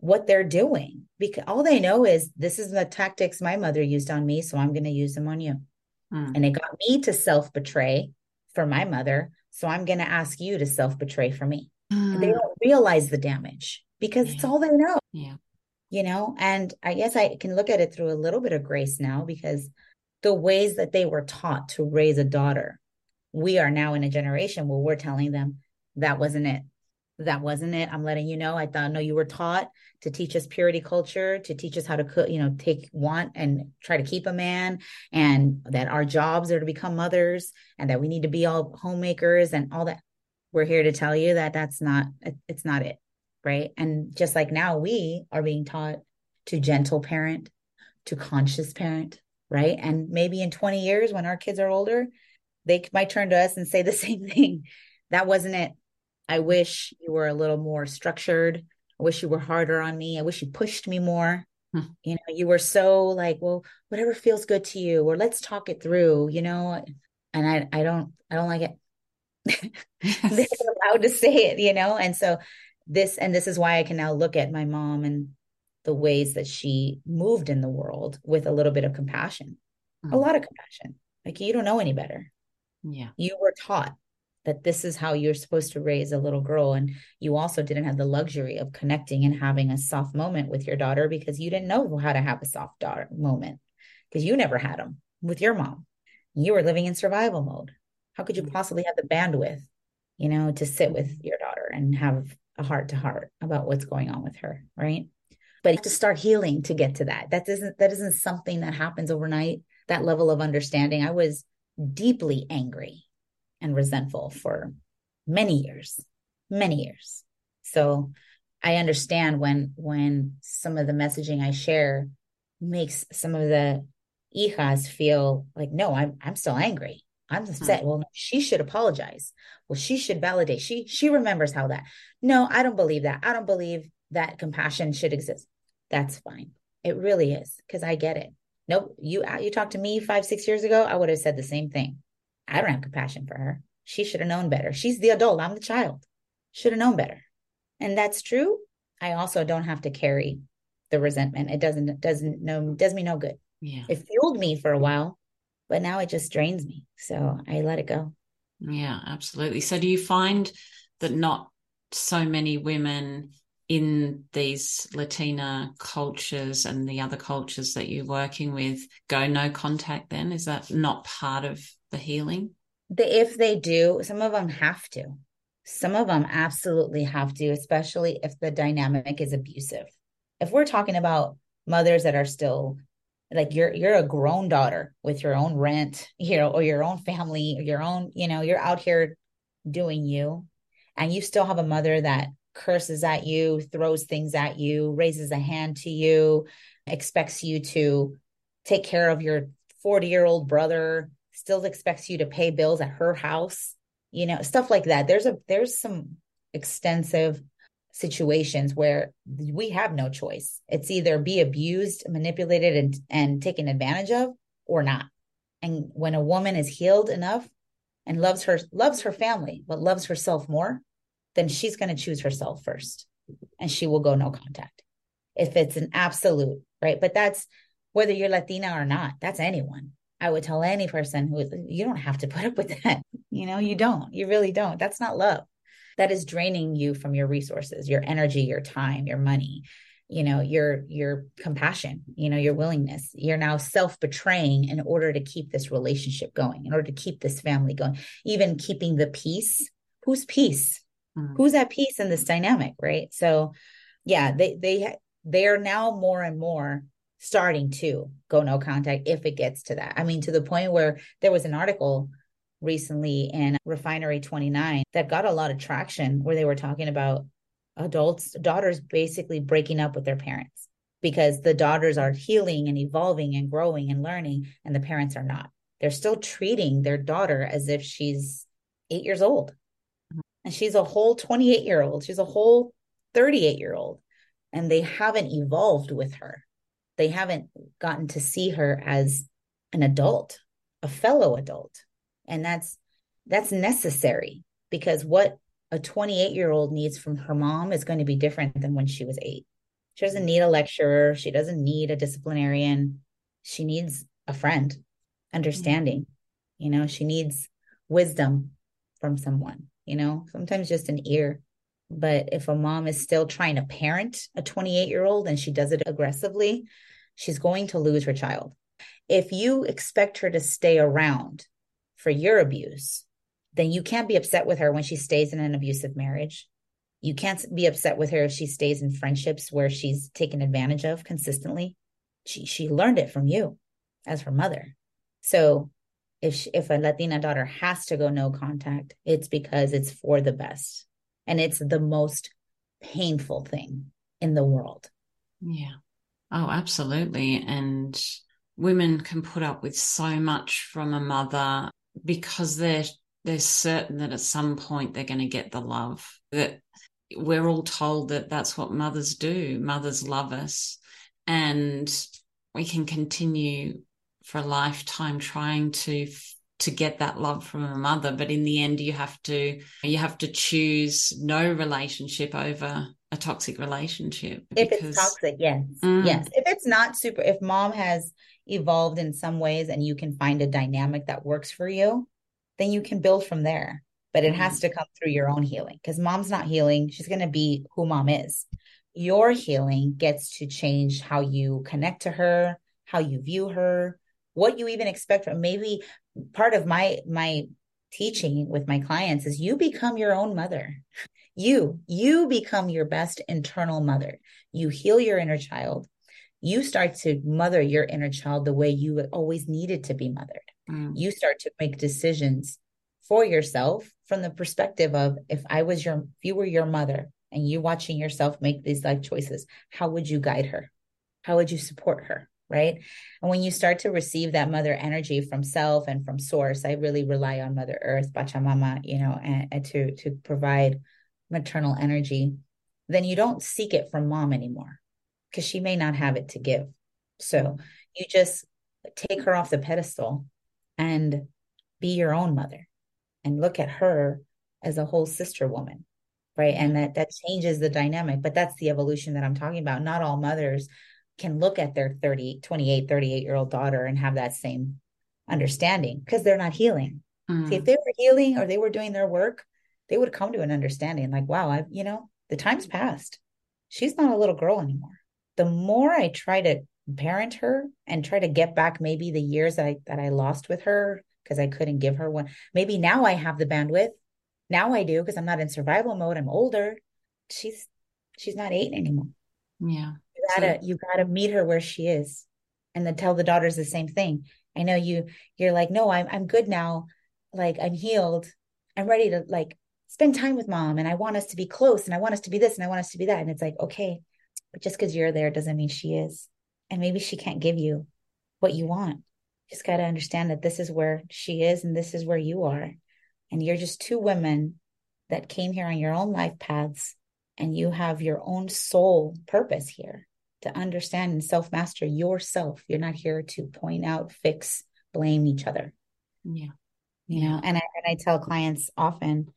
[SPEAKER 3] what they're doing because all they know is this is the tactics my mother used on me so i'm going to use them on you mm. and it got me to self betray for my mother so i'm going to ask you to self betray for me mm. they don't realize the damage because yeah. it's all they know
[SPEAKER 1] yeah
[SPEAKER 3] you know and i guess i can look at it through a little bit of grace now because the ways that they were taught to raise a daughter we are now in a generation where we're telling them that wasn't it that wasn't it. I'm letting you know. I thought, no, you were taught to teach us purity culture, to teach us how to cook, you know, take want and try to keep a man, and that our jobs are to become mothers, and that we need to be all homemakers and all that. We're here to tell you that that's not, it's not it. Right. And just like now, we are being taught to gentle parent, to conscious parent. Right. And maybe in 20 years, when our kids are older, they might turn to us and say the (laughs) same thing. That wasn't it I wish you were a little more structured. I wish you were harder on me. I wish you pushed me more. Hmm. You know, you were so like, well, whatever feels good to you, or let's talk it through, you know. And I I don't I don't like it. (laughs) They're allowed to say it, you know. And so this and this is why I can now look at my mom and the ways that she moved in the world with a little bit of compassion. Hmm. A lot of compassion. Like you don't know any better.
[SPEAKER 1] Yeah.
[SPEAKER 3] You were taught that this is how you're supposed to raise a little girl. And you also didn't have the luxury of connecting and having a soft moment with your daughter because you didn't know how to have a soft daughter moment because you never had them with your mom. You were living in survival mode. How could you mm. possibly have the bandwidth, you know, to sit with your daughter and have a heart to heart about what's going on with her, right? But you have to start healing to get to that. That isn't that isn't something that happens overnight. That level of understanding. I was deeply angry and resentful for many years, many years. So I understand when when some of the messaging I share makes some of the hijas feel like, no, I'm I'm still angry. I'm upset. Mm-hmm. Well, she should apologize. Well, she should validate. She she remembers how that. No, I don't believe that. I don't believe that compassion should exist. That's fine. It really is because I get it. Nope. You you talked to me five six years ago. I would have said the same thing. I don't have compassion for her. She should have known better. She's the adult. I'm the child. Should have known better. And that's true. I also don't have to carry the resentment. It doesn't doesn't no does me no good.
[SPEAKER 1] Yeah.
[SPEAKER 3] It fueled me for a while, but now it just drains me. So I let it go.
[SPEAKER 1] Yeah, absolutely. So do you find that not so many women in these Latina cultures and the other cultures that you're working with go no contact then? Is that not part of the healing?
[SPEAKER 3] The, if they do, some of them have to. Some of them absolutely have to, especially if the dynamic is abusive. If we're talking about mothers that are still like you're you're a grown daughter with your own rent, you know, or your own family, your own, you know, you're out here doing you and you still have a mother that curses at you, throws things at you, raises a hand to you, expects you to take care of your 40 year old brother, still expects you to pay bills at her house, you know, stuff like that. There's a, there's some extensive situations where we have no choice. It's either be abused, manipulated, and, and taken advantage of or not. And when a woman is healed enough and loves her, loves her family, but loves herself more, then she's going to choose herself first and she will go no contact if it's an absolute, right? But that's whether you're Latina or not, that's anyone. I would tell any person who you don't have to put up with that. You know, you don't. You really don't. That's not love. That is draining you from your resources, your energy, your time, your money, you know, your your compassion, you know, your willingness. You're now self-betraying in order to keep this relationship going, in order to keep this family going, even keeping the peace. Whose peace? Mm-hmm. Who's at peace in this dynamic, right? So, yeah, they they they are now more and more starting to go no contact if it gets to that. I mean, to the point where there was an article recently in Refinery 29 that got a lot of traction where they were talking about adults, daughters basically breaking up with their parents because the daughters are healing and evolving and growing and learning, and the parents are not. They're still treating their daughter as if she's eight years old and she's a whole 28 year old she's a whole 38 year old and they haven't evolved with her they haven't gotten to see her as an adult a fellow adult. And that's that's necessary because what a 28 year old needs from her mom is going to be different than when she was 8 she doesn't need a lecturer. She doesn't need a disciplinarian. She needs a friend understanding. You know she needs wisdom from someone you know, sometimes just an ear. But if a mom is still trying to parent a 28 year old and she does it aggressively, she's going to lose her child. If you expect her to stay around for your abuse, then you can't be upset with her when she stays in an abusive marriage. You can't be upset with her if she stays in friendships where she's taken advantage of consistently. She she learned it from you as her mother. So if she, if a Latina daughter has to go no contact, it's because it's for the best, and it's the most painful thing in the world.
[SPEAKER 1] Yeah. Oh, absolutely. And women can put up with so much from a mother because they're they're certain that at some point they're going to get the love that we're all told that that's what mothers do. Mothers love us. And we can continue for a lifetime trying to to get that love from a mother. But in the end you have to you have to choose no relationship over a toxic relationship
[SPEAKER 3] if it's toxic yes mm. yes if it's not super if mom has evolved in some ways and you can find a dynamic that works for you then you can build from there but it has to come through your own healing because mom's not healing. She's going to be who mom is. Your healing gets to change how you connect to her, how you view her, what you even expect from maybe part of my my teaching with my clients is you become your own mother. You, you become your best internal mother. You heal your inner child. You start to mother your inner child the way you always needed to be mothered. Mm. You start to make decisions for yourself from the perspective of if I was your, if you were your mother and you watching yourself make these life choices, how would you guide her? How would you support her? Right. And when you start to receive that mother energy from self and from source, I really rely on Mother Earth, Pachamama, you know, and, and to to provide maternal energy, then you don't seek it from mom anymore because she may not have it to give. So you just take her off the pedestal and be your own mother and look at her as a whole sister woman right and that that changes the dynamic but that's the evolution that i'm talking about not all mothers can look at their 30 28 38 year old daughter and have that same understanding because they're not healing mm. See, if they were healing or they were doing their work they would come to an understanding like wow i've you know the time's mm-hmm. passed. She's not a little girl anymore. The more i try to parent her and try to get back maybe the years that i that i lost with her because i couldn't give her one maybe now i have the bandwidth. Now i do because i'm not in survival mode i'm older. She's she's not eight anymore.
[SPEAKER 1] Yeah.
[SPEAKER 3] You gotta so, you gotta meet her where she is and then tell the daughters the same thing. I know you you're like no i'm i'm good now. Like i'm healed. I'm ready to like spend time with mom and I want us to be close and I want us to be this and I want us to be that. And it's like, okay, but just because you're there doesn't mean she is. And maybe she can't give you what you want. Just got to understand that this is where she is and this is where you are. And you're just two women that came here on your own life paths and you have your own soul purpose here to understand and self master yourself. You're not here to point out, fix, blame each other.
[SPEAKER 1] Yeah.
[SPEAKER 3] You know, and I, and I tell clients often,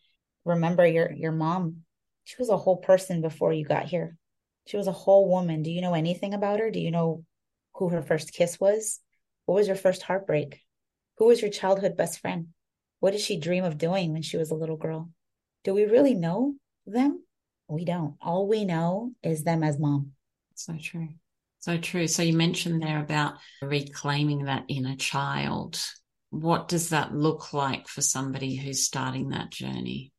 [SPEAKER 3] remember your your mom she was a whole person before you got here. She was a whole woman. Do you know anything about her? Do you know who her first kiss was? What was her first heartbreak? Who was your childhood best friend? What did she dream of doing when she was a little girl? Do we really know them? We don't. All we know is them as mom.
[SPEAKER 1] So true. So true. So you mentioned there about reclaiming that inner child. What does that look like for somebody who's starting that journey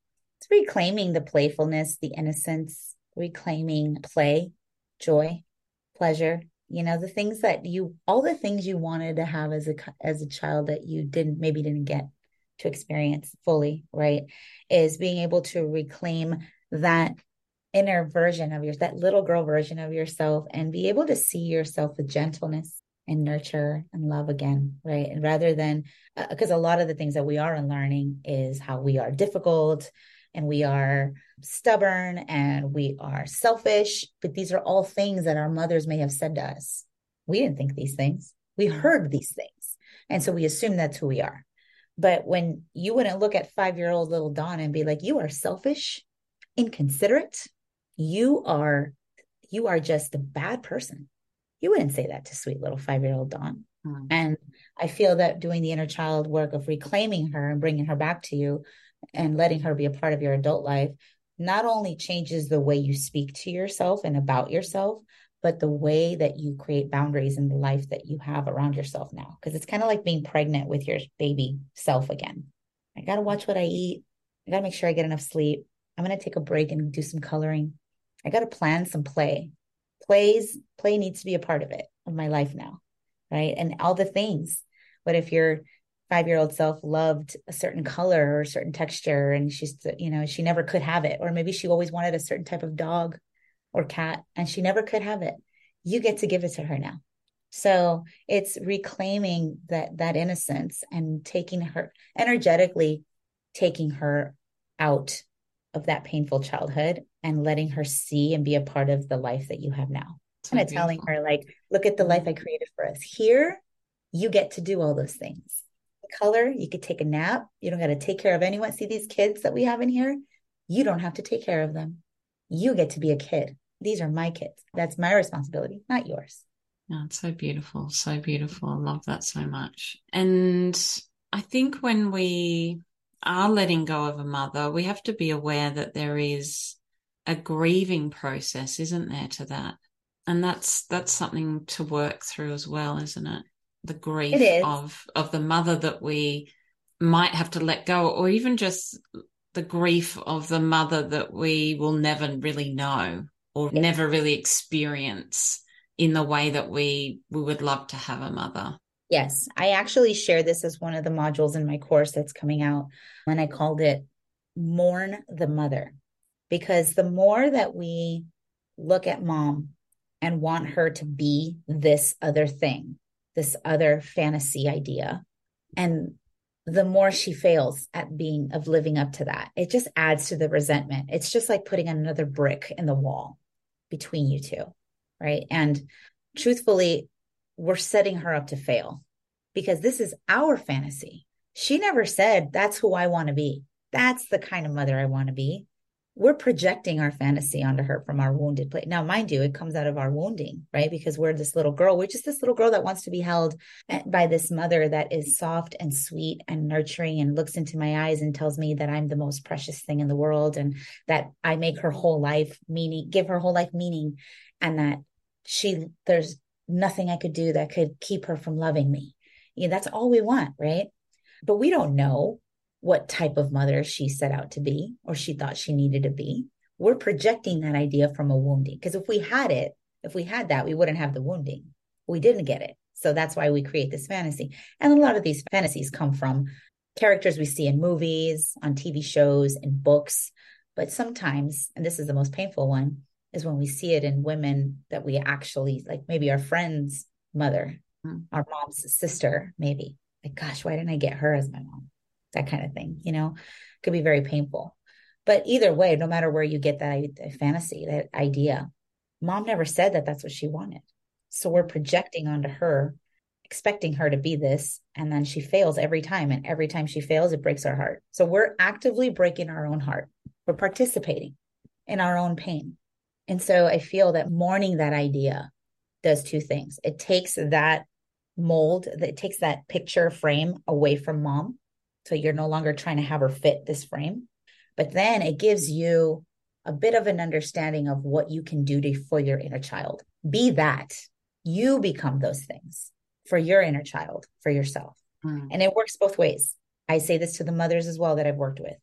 [SPEAKER 3] it's reclaiming the playfulness, the innocence, reclaiming play, joy, pleasure, you know, the things that you all the things you wanted to have as a as a child that you didn't maybe didn't get to experience fully, right? Is being able to reclaim that inner version of yours, that little girl version of yourself, and be able to see yourself with gentleness and nurture and love again, right? And rather than, because uh, a lot of the things that we are unlearning is how we are difficult, and we are stubborn and we are selfish. But these are all things that our mothers may have said to us. We didn't think these things, we heard these things. And so we assume that's who we are. But when you wouldn't look at five year old little Dawn and be like, you are selfish, inconsiderate, you are, you are just a bad person. You wouldn't say that to sweet little five year old Dawn. Mm. And I feel that doing the inner child work of reclaiming her and bringing her back to you and letting her be a part of your adult life not only changes the way you speak to yourself and about yourself, but the way that you create boundaries in the life that you have around yourself now. Because it's kind of like being pregnant with your baby self again. I got to watch what I eat. I got to make sure I get enough sleep. I'm going to take a break and do some coloring. I got to plan some play. Plays, play needs to be a part of it, of my life now. Right. And all the things. But if you're five year old self loved a certain color or a certain texture and she's you know she never could have it. Or maybe she always wanted a certain type of dog or cat and she never could have it. You get to give it to her now. So it's reclaiming that that innocence and taking her energetically taking her out of that painful childhood and letting her see and be a part of the life that you have now. Kind of telling her like look at the life i created for us. Here you get to do all those things color. You could take a nap. You don't got to take care of anyone. See these kids that we have in here? You don't have to take care of them. You get to be a kid. These are my kids. That's my responsibility, not yours.
[SPEAKER 1] Oh, it's so beautiful. So beautiful. I love that so much. And I think when we,
[SPEAKER 4] are letting go of a mother, we have to be aware that there is a grieving process, isn't there, to that? And that's that's something to work through as well, isn't it? The grief of of the mother that we might have to let go, or even just the grief of the mother that we will never really know or never really experience in the way that we we would love to have a mother.
[SPEAKER 3] Yes, I actually share this as one of the modules in my course that's coming out, and I called it Mourn the Mother. Because the more that we look at mom and want her to be this other thing, this other fantasy idea, and the more she fails at being of living up to that, it just adds to the resentment. It's just like putting another brick in the wall between you two, right? And truthfully, we're setting her up to fail because this is our fantasy. She never said, That's who I want to be. That's the kind of mother I want to be. We're projecting our fantasy onto her from our wounded place. Now, mind you, it comes out of our wounding, right? Because we're this little girl. We're just this little girl that wants to be held by this mother that is soft and sweet and nurturing and looks into my eyes and tells me that I'm the most precious thing in the world and that I make her whole life meaning, give her whole life meaning, and that she, there's nothing I could do that could keep her from loving me. Know, that's all we want, right? But we don't know what type of mother she set out to be or she thought she needed to be. We're projecting that idea from a wounding because if we had it, if we had that, we wouldn't have the wounding. We didn't get it. So that's why we create this fantasy. And a lot of these fantasies come from characters we see in movies, on TV shows, in books. But sometimes, and this is the most painful one, is when we see it in women that we actually like maybe our friend's mother, mm-hmm. our mom's sister, maybe. Like, gosh, why didn't I get her as my mom? That kind of thing, you know, could be very painful. But either way, no matter where you get that, that fantasy, that idea, mom never said that that's what she wanted. So we're projecting onto her, expecting her to be this. And then she fails every time. And every time she fails, it breaks our heart. So we're actively breaking our own heart. We're participating in our own pain. And so I feel that mourning that idea does two things. It takes that mold, it takes that picture frame away from mom. So you're no longer trying to have her fit this frame. But then it gives you a bit of an understanding of what you can do to, for your inner child. Be that. You become those things for your inner child, for yourself. Mm. And it works both ways. I say this to the mothers as well that I've worked with.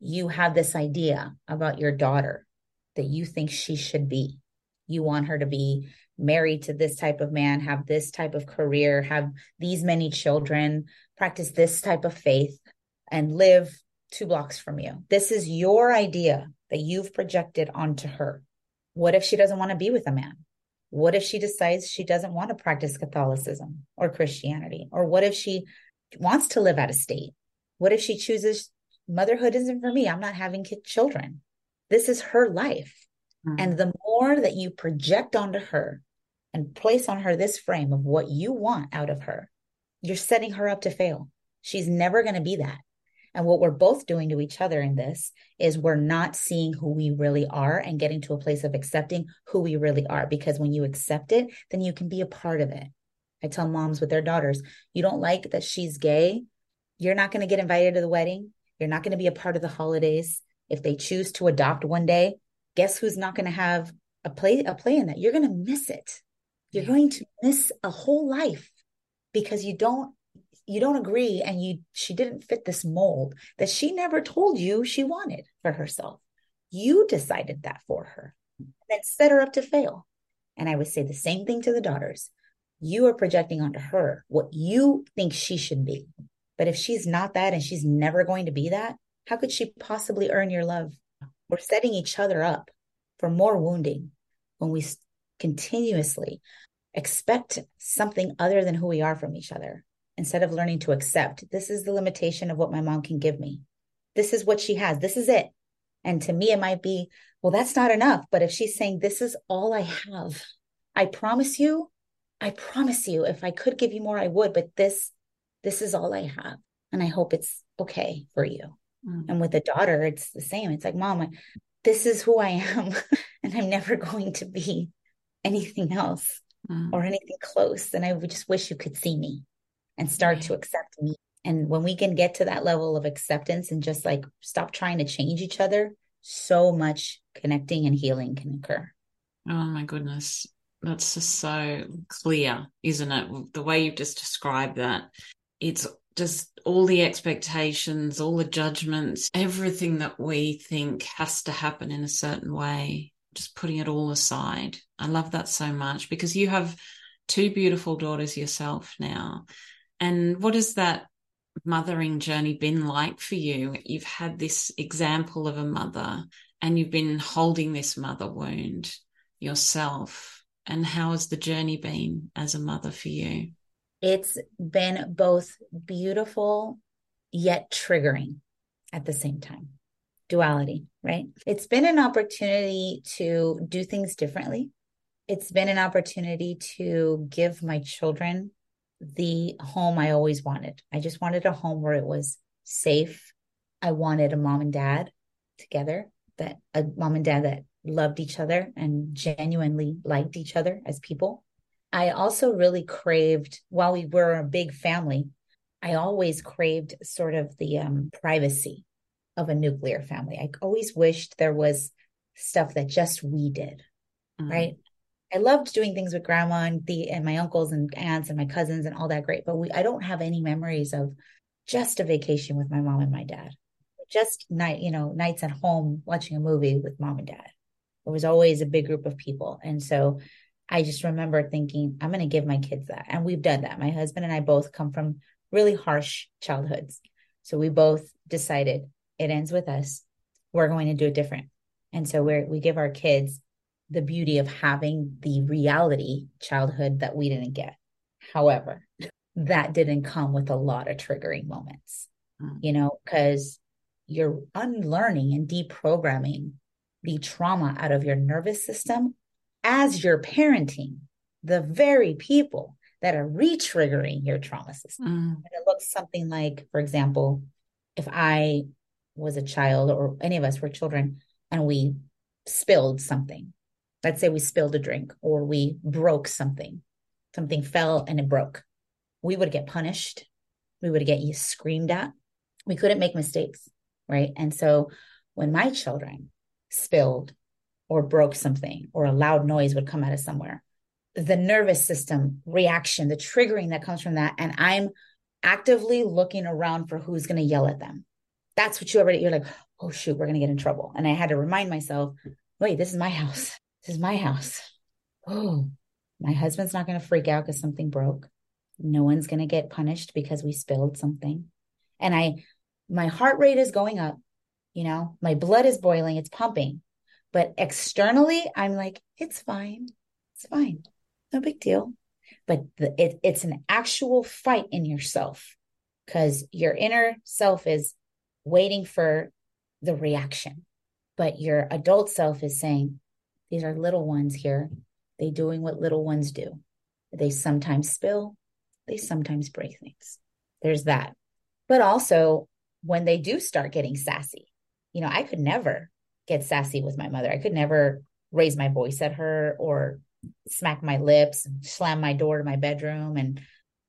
[SPEAKER 3] You have this idea about your daughter that you think she should be. You want her to be married to this type of man, have this type of career, have these many children, practice this type of faith, and live two blocks from you. This is your idea that you've projected onto her. What if she doesn't want to be with a man? What if she decides she doesn't want to practice Catholicism or Christianity? Or what if she wants to live out of state? What if she chooses motherhood isn't for me? I'm not having children. This is her life. Mm-hmm. And the more that you project onto her and place on her this frame of what you want out of her, you're setting her up to fail. She's never going to be that. And what we're both doing to each other in this is we're not seeing who we really are and getting to a place of accepting who we really are. Because when you accept it, then you can be a part of it. I tell moms with their daughters, you don't like that she's gay. You're not going to get invited to the wedding. You're not going to be a part of the holidays if they choose to adopt one day, guess who's not going to have a play a play in that? You're going to miss it. You're yeah. going to miss a whole life because you don't you don't agree and you she didn't fit this mold that she never told you she wanted for herself. You decided that for her and set her up to fail. And I would say the same thing to the daughters. You are projecting onto her what you think she should be. But if she's not that and she's never going to be that, how could she possibly earn your love? We're setting each other up for more wounding when we continuously expect something other than who we are from each other instead of learning to accept this is the limitation of what my mom can give me. This is what she has. This is it. And to me, it might be, well, that's not enough. But if she's saying, this is all I have, I promise you, I promise you, if I could give you more, I would. But this, this is all I have. And I hope it's okay for you. Mm. And with a daughter, it's the same. It's like, mom, this is who I am. (laughs) and I'm never going to be anything else mm. or anything close. And I would just wish you could see me and start to accept me And when we can get to that level of acceptance and just like stop trying to change each other, so much connecting and healing can occur.
[SPEAKER 4] Oh my goodness. That's just so clear, isn't it? The way you've just described that. It's just all the expectations, all the judgments, everything that we think has to happen in a certain way, just putting it all aside. I love that so much because you have two beautiful daughters yourself now. And what has that mothering journey been like for you? You've had this example of a mother and you've been holding this mother wound yourself. And how has the journey been as a mother for you?
[SPEAKER 3] It's been both beautiful yet triggering at the same time. Duality, right? It's been an opportunity to do things differently. It's been an opportunity to give my children the home I always wanted. I just wanted a home where it was safe. I wanted a mom and dad together, that a mom and dad that loved each other and genuinely liked each other as people. I also really craved, while we were a big family, I always craved sort of the um, privacy of a nuclear family. I always wished there was stuff that just we did, mm. right? I loved doing things with grandma and the and my uncles and aunts and my cousins and all that great, but we I don't have any memories of just a vacation with my mom and my dad. Just night, you know, nights at home watching a movie with mom and dad. It was always a big group of people. And so I just remember thinking, I'm going to give my kids that. And we've done that. My husband and I both come from really harsh childhoods. So we both decided it ends with us. We're going to do it different. And so we we give our kids the beauty of having the reality childhood that we didn't get. However, that didn't come with a lot of triggering moments, mm. you know, because you're unlearning and deprogramming the trauma out of your nervous system as you're parenting the very people that are re-triggering your trauma system. Mm. And it looks something like, for example, if I was a child or any of us were children and we spilled something, let's say we spilled a drink or we broke something, something fell and it broke, we would get punished. We would get screamed at. We couldn't make mistakes, right? And so when my children spilled or broke something or a loud noise would come out of somewhere the nervous system reaction the triggering that comes from that and i'm actively looking around for who's going to yell at them that's what you already you're like oh shoot we're going to get in trouble and i had to remind myself wait this is my house this is my house oh my husband's not going to freak out because something broke no one's going to get punished because we spilled something and i my heart rate is going up you know, my blood is boiling, it's pumping. But externally, I'm like, it's fine. It's fine. No big deal. But the, it, it's an actual fight in yourself because your inner self is waiting for the reaction. But your adult self is saying, these are little ones here. They doing what little ones do. They sometimes spill, they sometimes break things. There's that. But also when they do start getting sassy, you know, I could never get sassy with my mother. I could never raise my voice at her or smack my lips and slam my door to my bedroom. And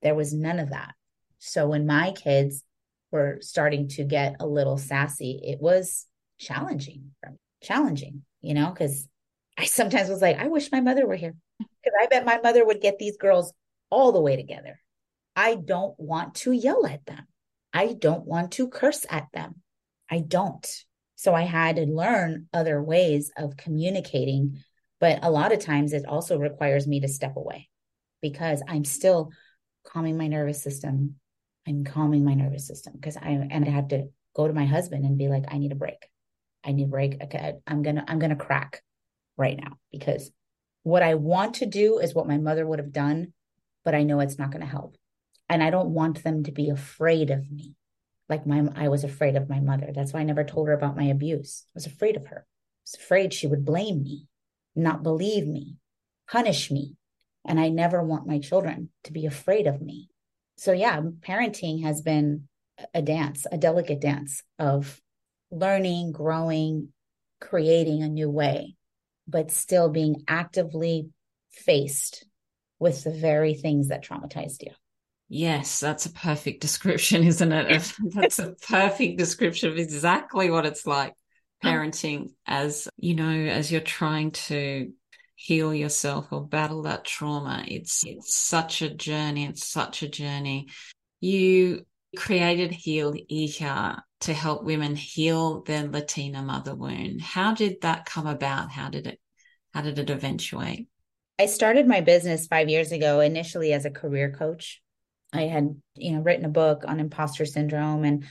[SPEAKER 3] there was none of that. So when my kids were starting to get a little sassy, it was challenging, challenging, you know, because I sometimes was like, I wish my mother were here because I bet my mother would get these girls all the way together. I don't want to yell at them. I don't want to curse at them. I don't. So I had to learn other ways of communicating. But a lot of times it also requires me to step away because I'm still calming my nervous system. I'm calming my nervous system because I and I have to go to my husband and be like, I need a break. I need a break. Okay, I'm gonna I'm gonna crack right now because what I want to do is what my mother would have done, but I know it's not gonna help. And I don't want them to be afraid of me like my I was afraid of my mother. That's why I never told her about my abuse. I was afraid of her. I was afraid she would blame me, not believe me, punish me. And I never want my children to be afraid of me. So yeah, parenting has been a dance, a delicate dance of learning, growing, creating a new way, but still being actively faced with the very things that traumatized you
[SPEAKER 4] Yes, that's a perfect description, (laughs) isn't it? (laughs) that's a perfect description of exactly what it's like oh. parenting as, you know, as you're trying to heal yourself or battle that trauma. It's it's such a journey. It's such a journey. You created Heal Hija to help women heal their Latina mother wound. How did that come about? How did it how did it eventuate?
[SPEAKER 3] I started my business 5 years ago initially as a career coach. I had, you know, written a book on imposter syndrome and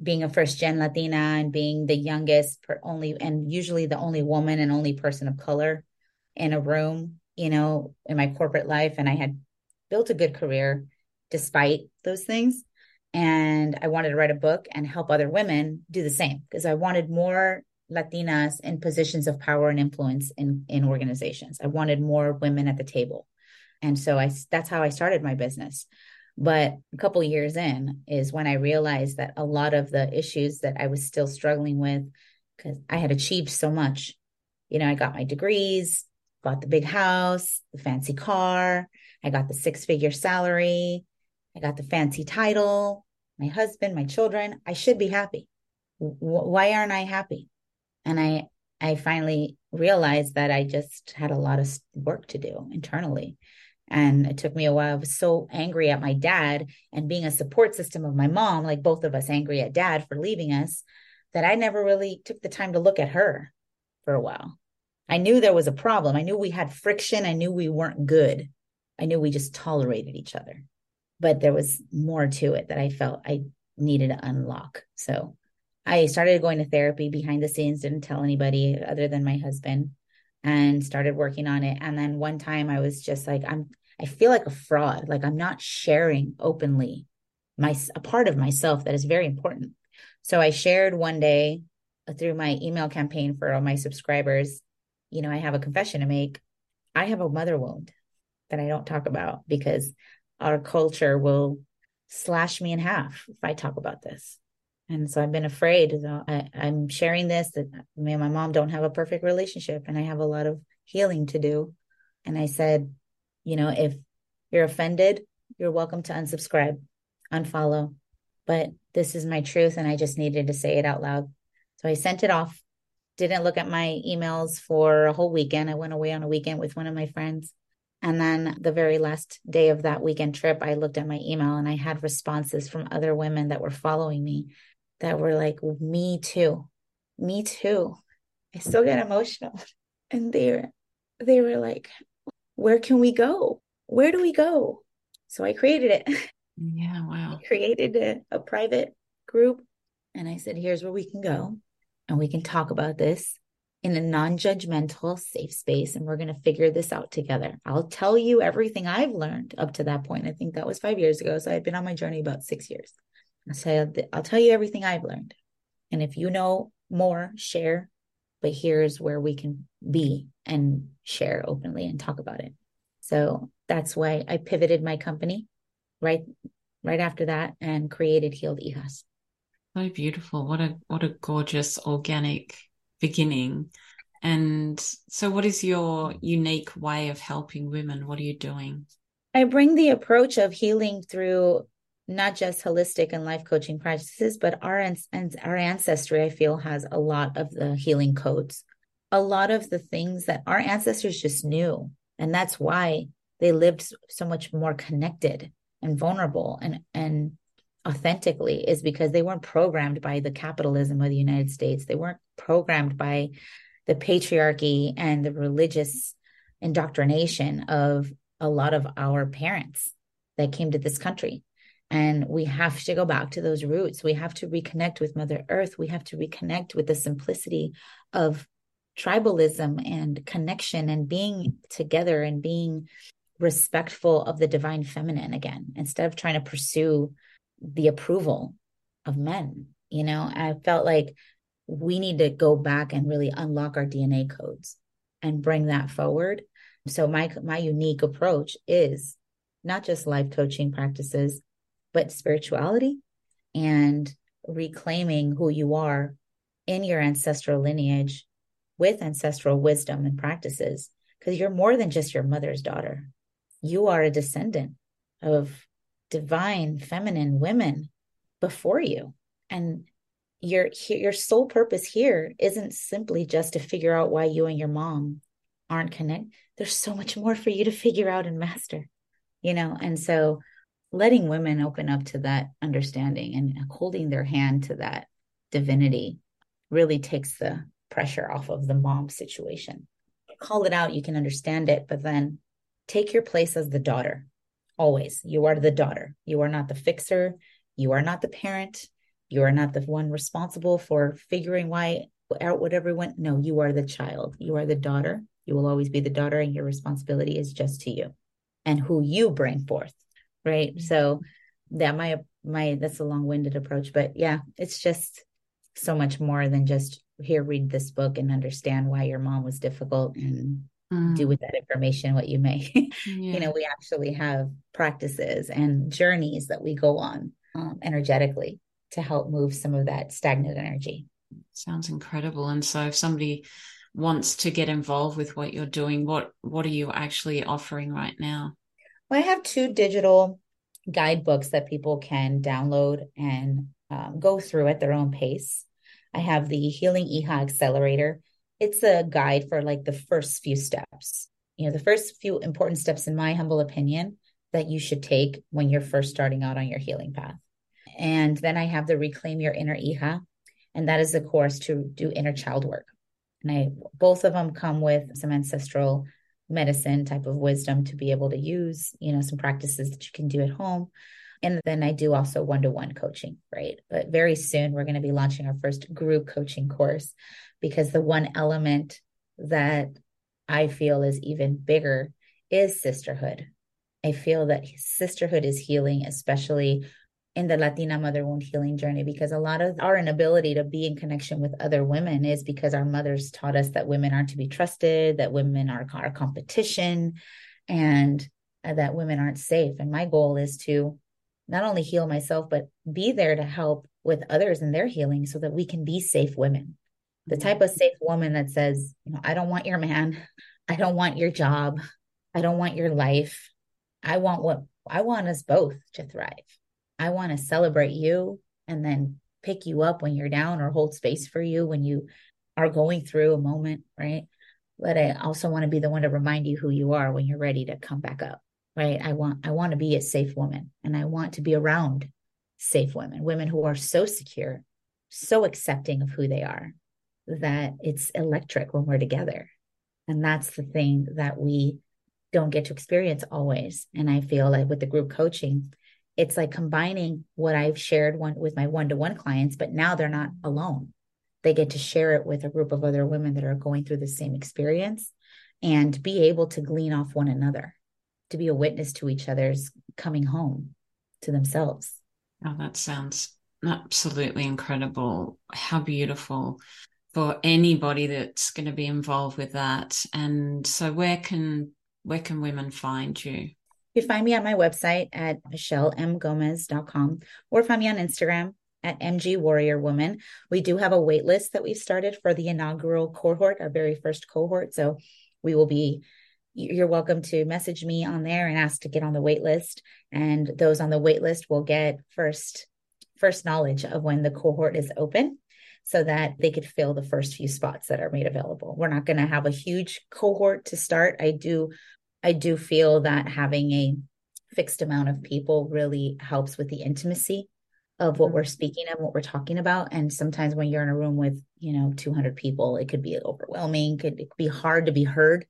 [SPEAKER 3] being a first gen Latina and being the youngest per only and usually the only woman and only person of color in a room, you know, in my corporate life. And I had built a good career despite those things. And I wanted to write a book and help other women do the same because I wanted more Latinas in positions of power and influence in, in organizations. I wanted more women at the table. And so I that's how I started my business. But a couple years in is when I realized that a lot of the issues that I was still struggling with, because I had achieved so much. You know, I got my degrees, got the big house, the fancy car, I got the six figure salary, I got the fancy title, my husband, my children. I should be happy. W- why aren't I happy? And I, I finally realized that I just had a lot of work to do internally. And it took me a while. I was so angry at my dad and being a support system of my mom, like both of us angry at dad for leaving us, that I never really took the time to look at her for a while. I knew there was a problem. I knew we had friction. I knew we weren't good. I knew we just tolerated each other. But there was more to it that I felt I needed to unlock. So I started going to therapy behind the scenes, didn't tell anybody other than my husband and started working on it. And then one time I was just like, I'm, I feel like a fraud. Like I'm not sharing openly my, a part of myself that is very important. So I shared one day through my email campaign for all my subscribers, you know, I have a confession to make. I have a mother wound that I don't talk about because our culture will slash me in half if I talk about this. And so I've been afraid. Uh, I, am sharing this that me and my mom don't have a perfect relationship and I have a lot of healing to do. And I said, you know, if you're offended, you're welcome to unsubscribe, unfollow. But this is my truth and I just needed to say it out loud. So I sent it off, didn't look at my emails for a whole weekend. I went away on a weekend with one of my friends. And then the very last day of that weekend trip, I looked at my email and I had responses from other women that were following me that were like, me too, me too. I still get emotional. (laughs) And they were, they were like, where can we go? Where do we go? So I created it. (laughs)
[SPEAKER 4] Yeah, wow.
[SPEAKER 3] I created a, a private group and I said, here's where we can go and we can talk about this in a non judgmental, safe space. And we're going to figure this out together. I'll tell you everything I've learned up to that point. I think that was five years ago. So I've been on my journey about six years. I said, I'll tell you everything I've learned. And if you know more, share. But here's where we can be and share openly and talk about it. So that's why I pivoted my company right right after that and created Healed Hijas.
[SPEAKER 4] So beautiful. What a what a gorgeous organic beginning. And so what is your unique way of helping women? What are you doing?
[SPEAKER 3] I bring the approach of healing through not just holistic and life coaching practices, but our and our ancestry, I feel, has a lot of the healing codes, a lot of the things that our ancestors just knew, and that's why they lived so much more connected and vulnerable and and authentically is because they weren't programmed by the capitalism of the United States. They weren't programmed by the patriarchy and the religious indoctrination of a lot of our parents that came to this country and we have to go back to those roots. We have to reconnect with Mother Earth. We have to reconnect with the simplicity of tribalism and connection and being together and being respectful of the divine feminine again, instead of trying to pursue the approval of men. You know, I felt like we need to go back and really unlock our DNA codes and bring that forward. So my my unique approach is not just life coaching practices, but spirituality and reclaiming who you are in your ancestral lineage with ancestral wisdom and practices because you're more than just your mother's daughter you are a descendant of divine feminine women before you. And your your sole purpose here isn't simply just to figure out why you and your mom aren't connected there's so much more for you to figure out and master you know? And so letting women open up to that understanding and holding their hand to that divinity really takes the pressure off of the mom situation. Call it out you can understand it but then take your place as the daughter always. You are the daughter. You are not the fixer. You are not the parent. You are not the one responsible for figuring why out what everyone no you are the child. You are the daughter. You will always be the daughter and your responsibility is just to you and who you bring forth right? Mm-hmm. so that my my that's a long-winded approach but yeah it's just so much more than just here read this book and understand why your mom was difficult and mm. do with that information what you may yeah. (laughs) you know we actually have practices and journeys that we go on um, energetically to help move some of that stagnant energy.
[SPEAKER 4] Sounds incredible. And so if somebody wants to get involved with what you're doing, what what are you actually offering right now?
[SPEAKER 3] Well, I have two digital guidebooks that people can download and um, go through at their own pace. I have the Healing Hija Accelerator. It's a guide for like the first few steps. You know, the first few important steps, in my humble opinion, that you should take when you're first starting out on your healing path. And then I have the Reclaim Your Inner Hija, and that is a course to do inner child work. And I both of them come with some ancestral medicine type of wisdom to be able to use, you know, some practices that you can do at home. And then I do also one to one coaching, right? But very soon we're going to be launching our first group coaching course because the one element that I feel is even bigger is sisterhood. I feel that sisterhood is healing, especially in the Latina mother wound healing journey because a lot of our inability to be in connection with other women is because our mothers taught us that women aren't to be trusted, that women are our competition, and that women aren't safe. And my goal is to not only heal myself, but be there to help with others in their healing so that we can be safe women. The mm-hmm. type of safe woman that says, you know, I don't want your man, I don't want your job, I don't want your life. I want what I want us both to thrive. I want to celebrate you and then pick you up when you're down or hold space for you when you are going through a moment, right? But I also want to be the one to remind you who you are when you're ready to come back up, right? I want I want to be a safe woman and I want to be around safe women, women who are so secure, so accepting of who they are that it's electric when we're together. And that's the thing that we don't get to experience always. And I feel like with the group coaching, it's like combining what I've shared one with my one-to-one clients, but now they're not alone. They get to share it with a group of other women that are going through the same experience and be able to glean off one another, to be a witness to each other's coming home to themselves.
[SPEAKER 4] Oh, that sounds absolutely incredible. How beautiful for anybody that's going to be involved with that. And so where can where can women find you?
[SPEAKER 3] You find me at my website at michellemgomez.com or find me on Instagram at MG Warrior Woman. We do have a wait list that we've started for the inaugural cohort, our very first cohort. So we will be you're welcome to message me on there and ask to get on the wait list and those on the wait list will get first first knowledge of when the cohort is open so that they could fill the first few spots that are made available. We're not going to have a huge cohort to start. I do I do feel that having a fixed amount of people really helps with the intimacy of what we're mm-hmm. speaking of, what we're talking about. And sometimes when you're in a room with, you know, 200 people, it could be overwhelming. Could, it could be hard to be heard,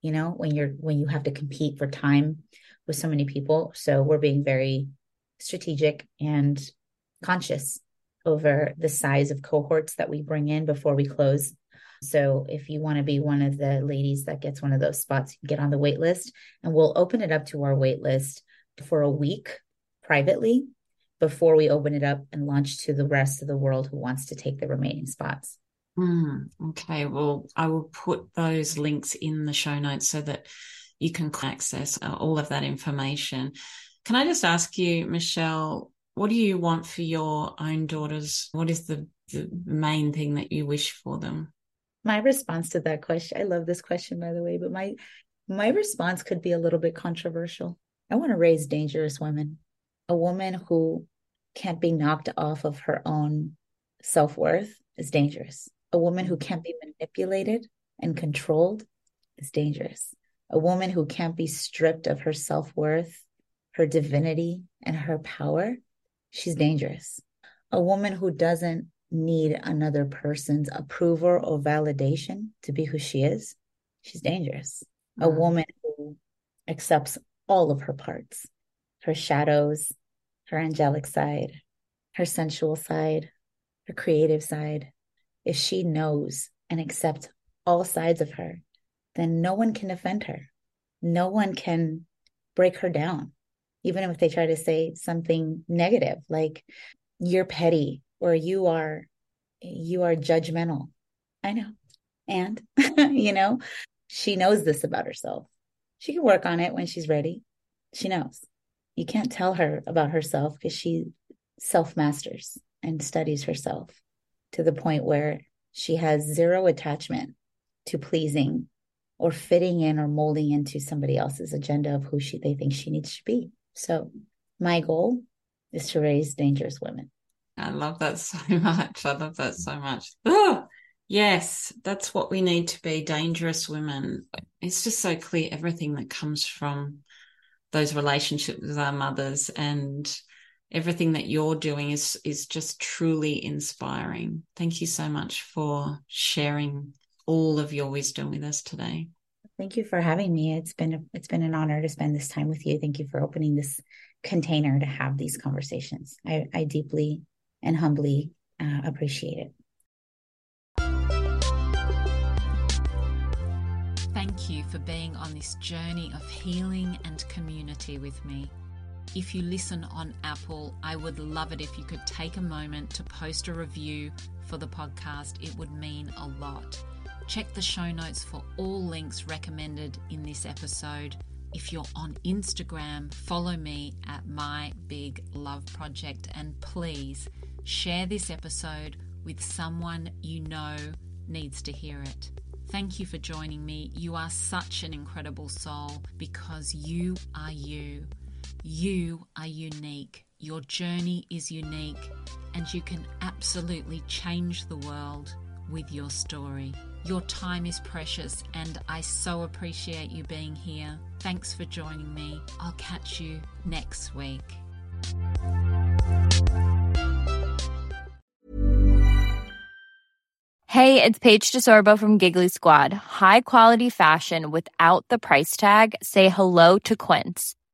[SPEAKER 3] you know, when you're, when you have to compete for time with so many people. So we're being very strategic and conscious over the size of cohorts that we bring in before we close so if you want to be one of the ladies that gets one of those spots, get on the wait list and we'll open it up to our wait list for a week privately before we open it up and launch to the rest of the world who wants to take the remaining spots.
[SPEAKER 4] Mm, okay. Well, I will put those links in the show notes so that you can access uh, all of that information. Can I just ask you, Michelle, what do you want for your own daughters? What is the, the main thing that you wish for them?
[SPEAKER 3] my response to that question i love this question by the way but my my response could be a little bit controversial i want to raise dangerous women A woman who can't be knocked off of her own self worth is dangerous. A woman who can't be manipulated and controlled is dangerous. A woman who can't be stripped of her self worth, her divinity, and her power, she's dangerous. A woman who doesn't need another person's approval or validation to be who she is, she's dangerous. Mm. A woman who accepts all of her parts, her shadows, her angelic side, her sensual side, her creative side. If she knows and accepts all sides of her, then no one can offend her. No one can break her down, even if they try to say something negative, like you're petty or you are you are judgmental. I know. And (laughs) you know, she knows this about herself. She can work on it when she's ready. She knows. You can't tell her about herself because she self masters and studies herself to the point where she has zero attachment to pleasing or fitting in or molding into somebody else's agenda of who she they think she needs to be. So my goal is to raise dangerous women.
[SPEAKER 4] I love that so (laughs) much. I love that so much. Oh, yes, that's what we need to be dangerous women. It's just so clear everything that comes from those relationships with our mothers and everything that you're doing is is just truly inspiring. Thank you so much for sharing all of your wisdom with us today.
[SPEAKER 3] Thank you for having me. It's been a, it's been an honor to spend this time with you. Thank you for opening this container to have these conversations. I, I deeply and humbly uh, appreciate it.
[SPEAKER 1] Thank you for being on this journey of healing and community with me. If you listen on Apple, I would love it if you could take a moment to post a review for the podcast. It would mean a lot. Check the show notes for all links recommended in this episode. If you're on Instagram, follow me at My Big Love Project and please share this episode with someone you know needs to hear it. Thank you for joining me. You are such an incredible soul because you are you. You are unique. Your journey is unique, and you can absolutely change the world with your story. Your time is precious, and I so appreciate you being here. Thanks for joining me. I'll catch you next week.
[SPEAKER 6] Hey, it's Paige DeSorbo from Giggly Squad. High quality fashion without the price tag? Say hello to Quince.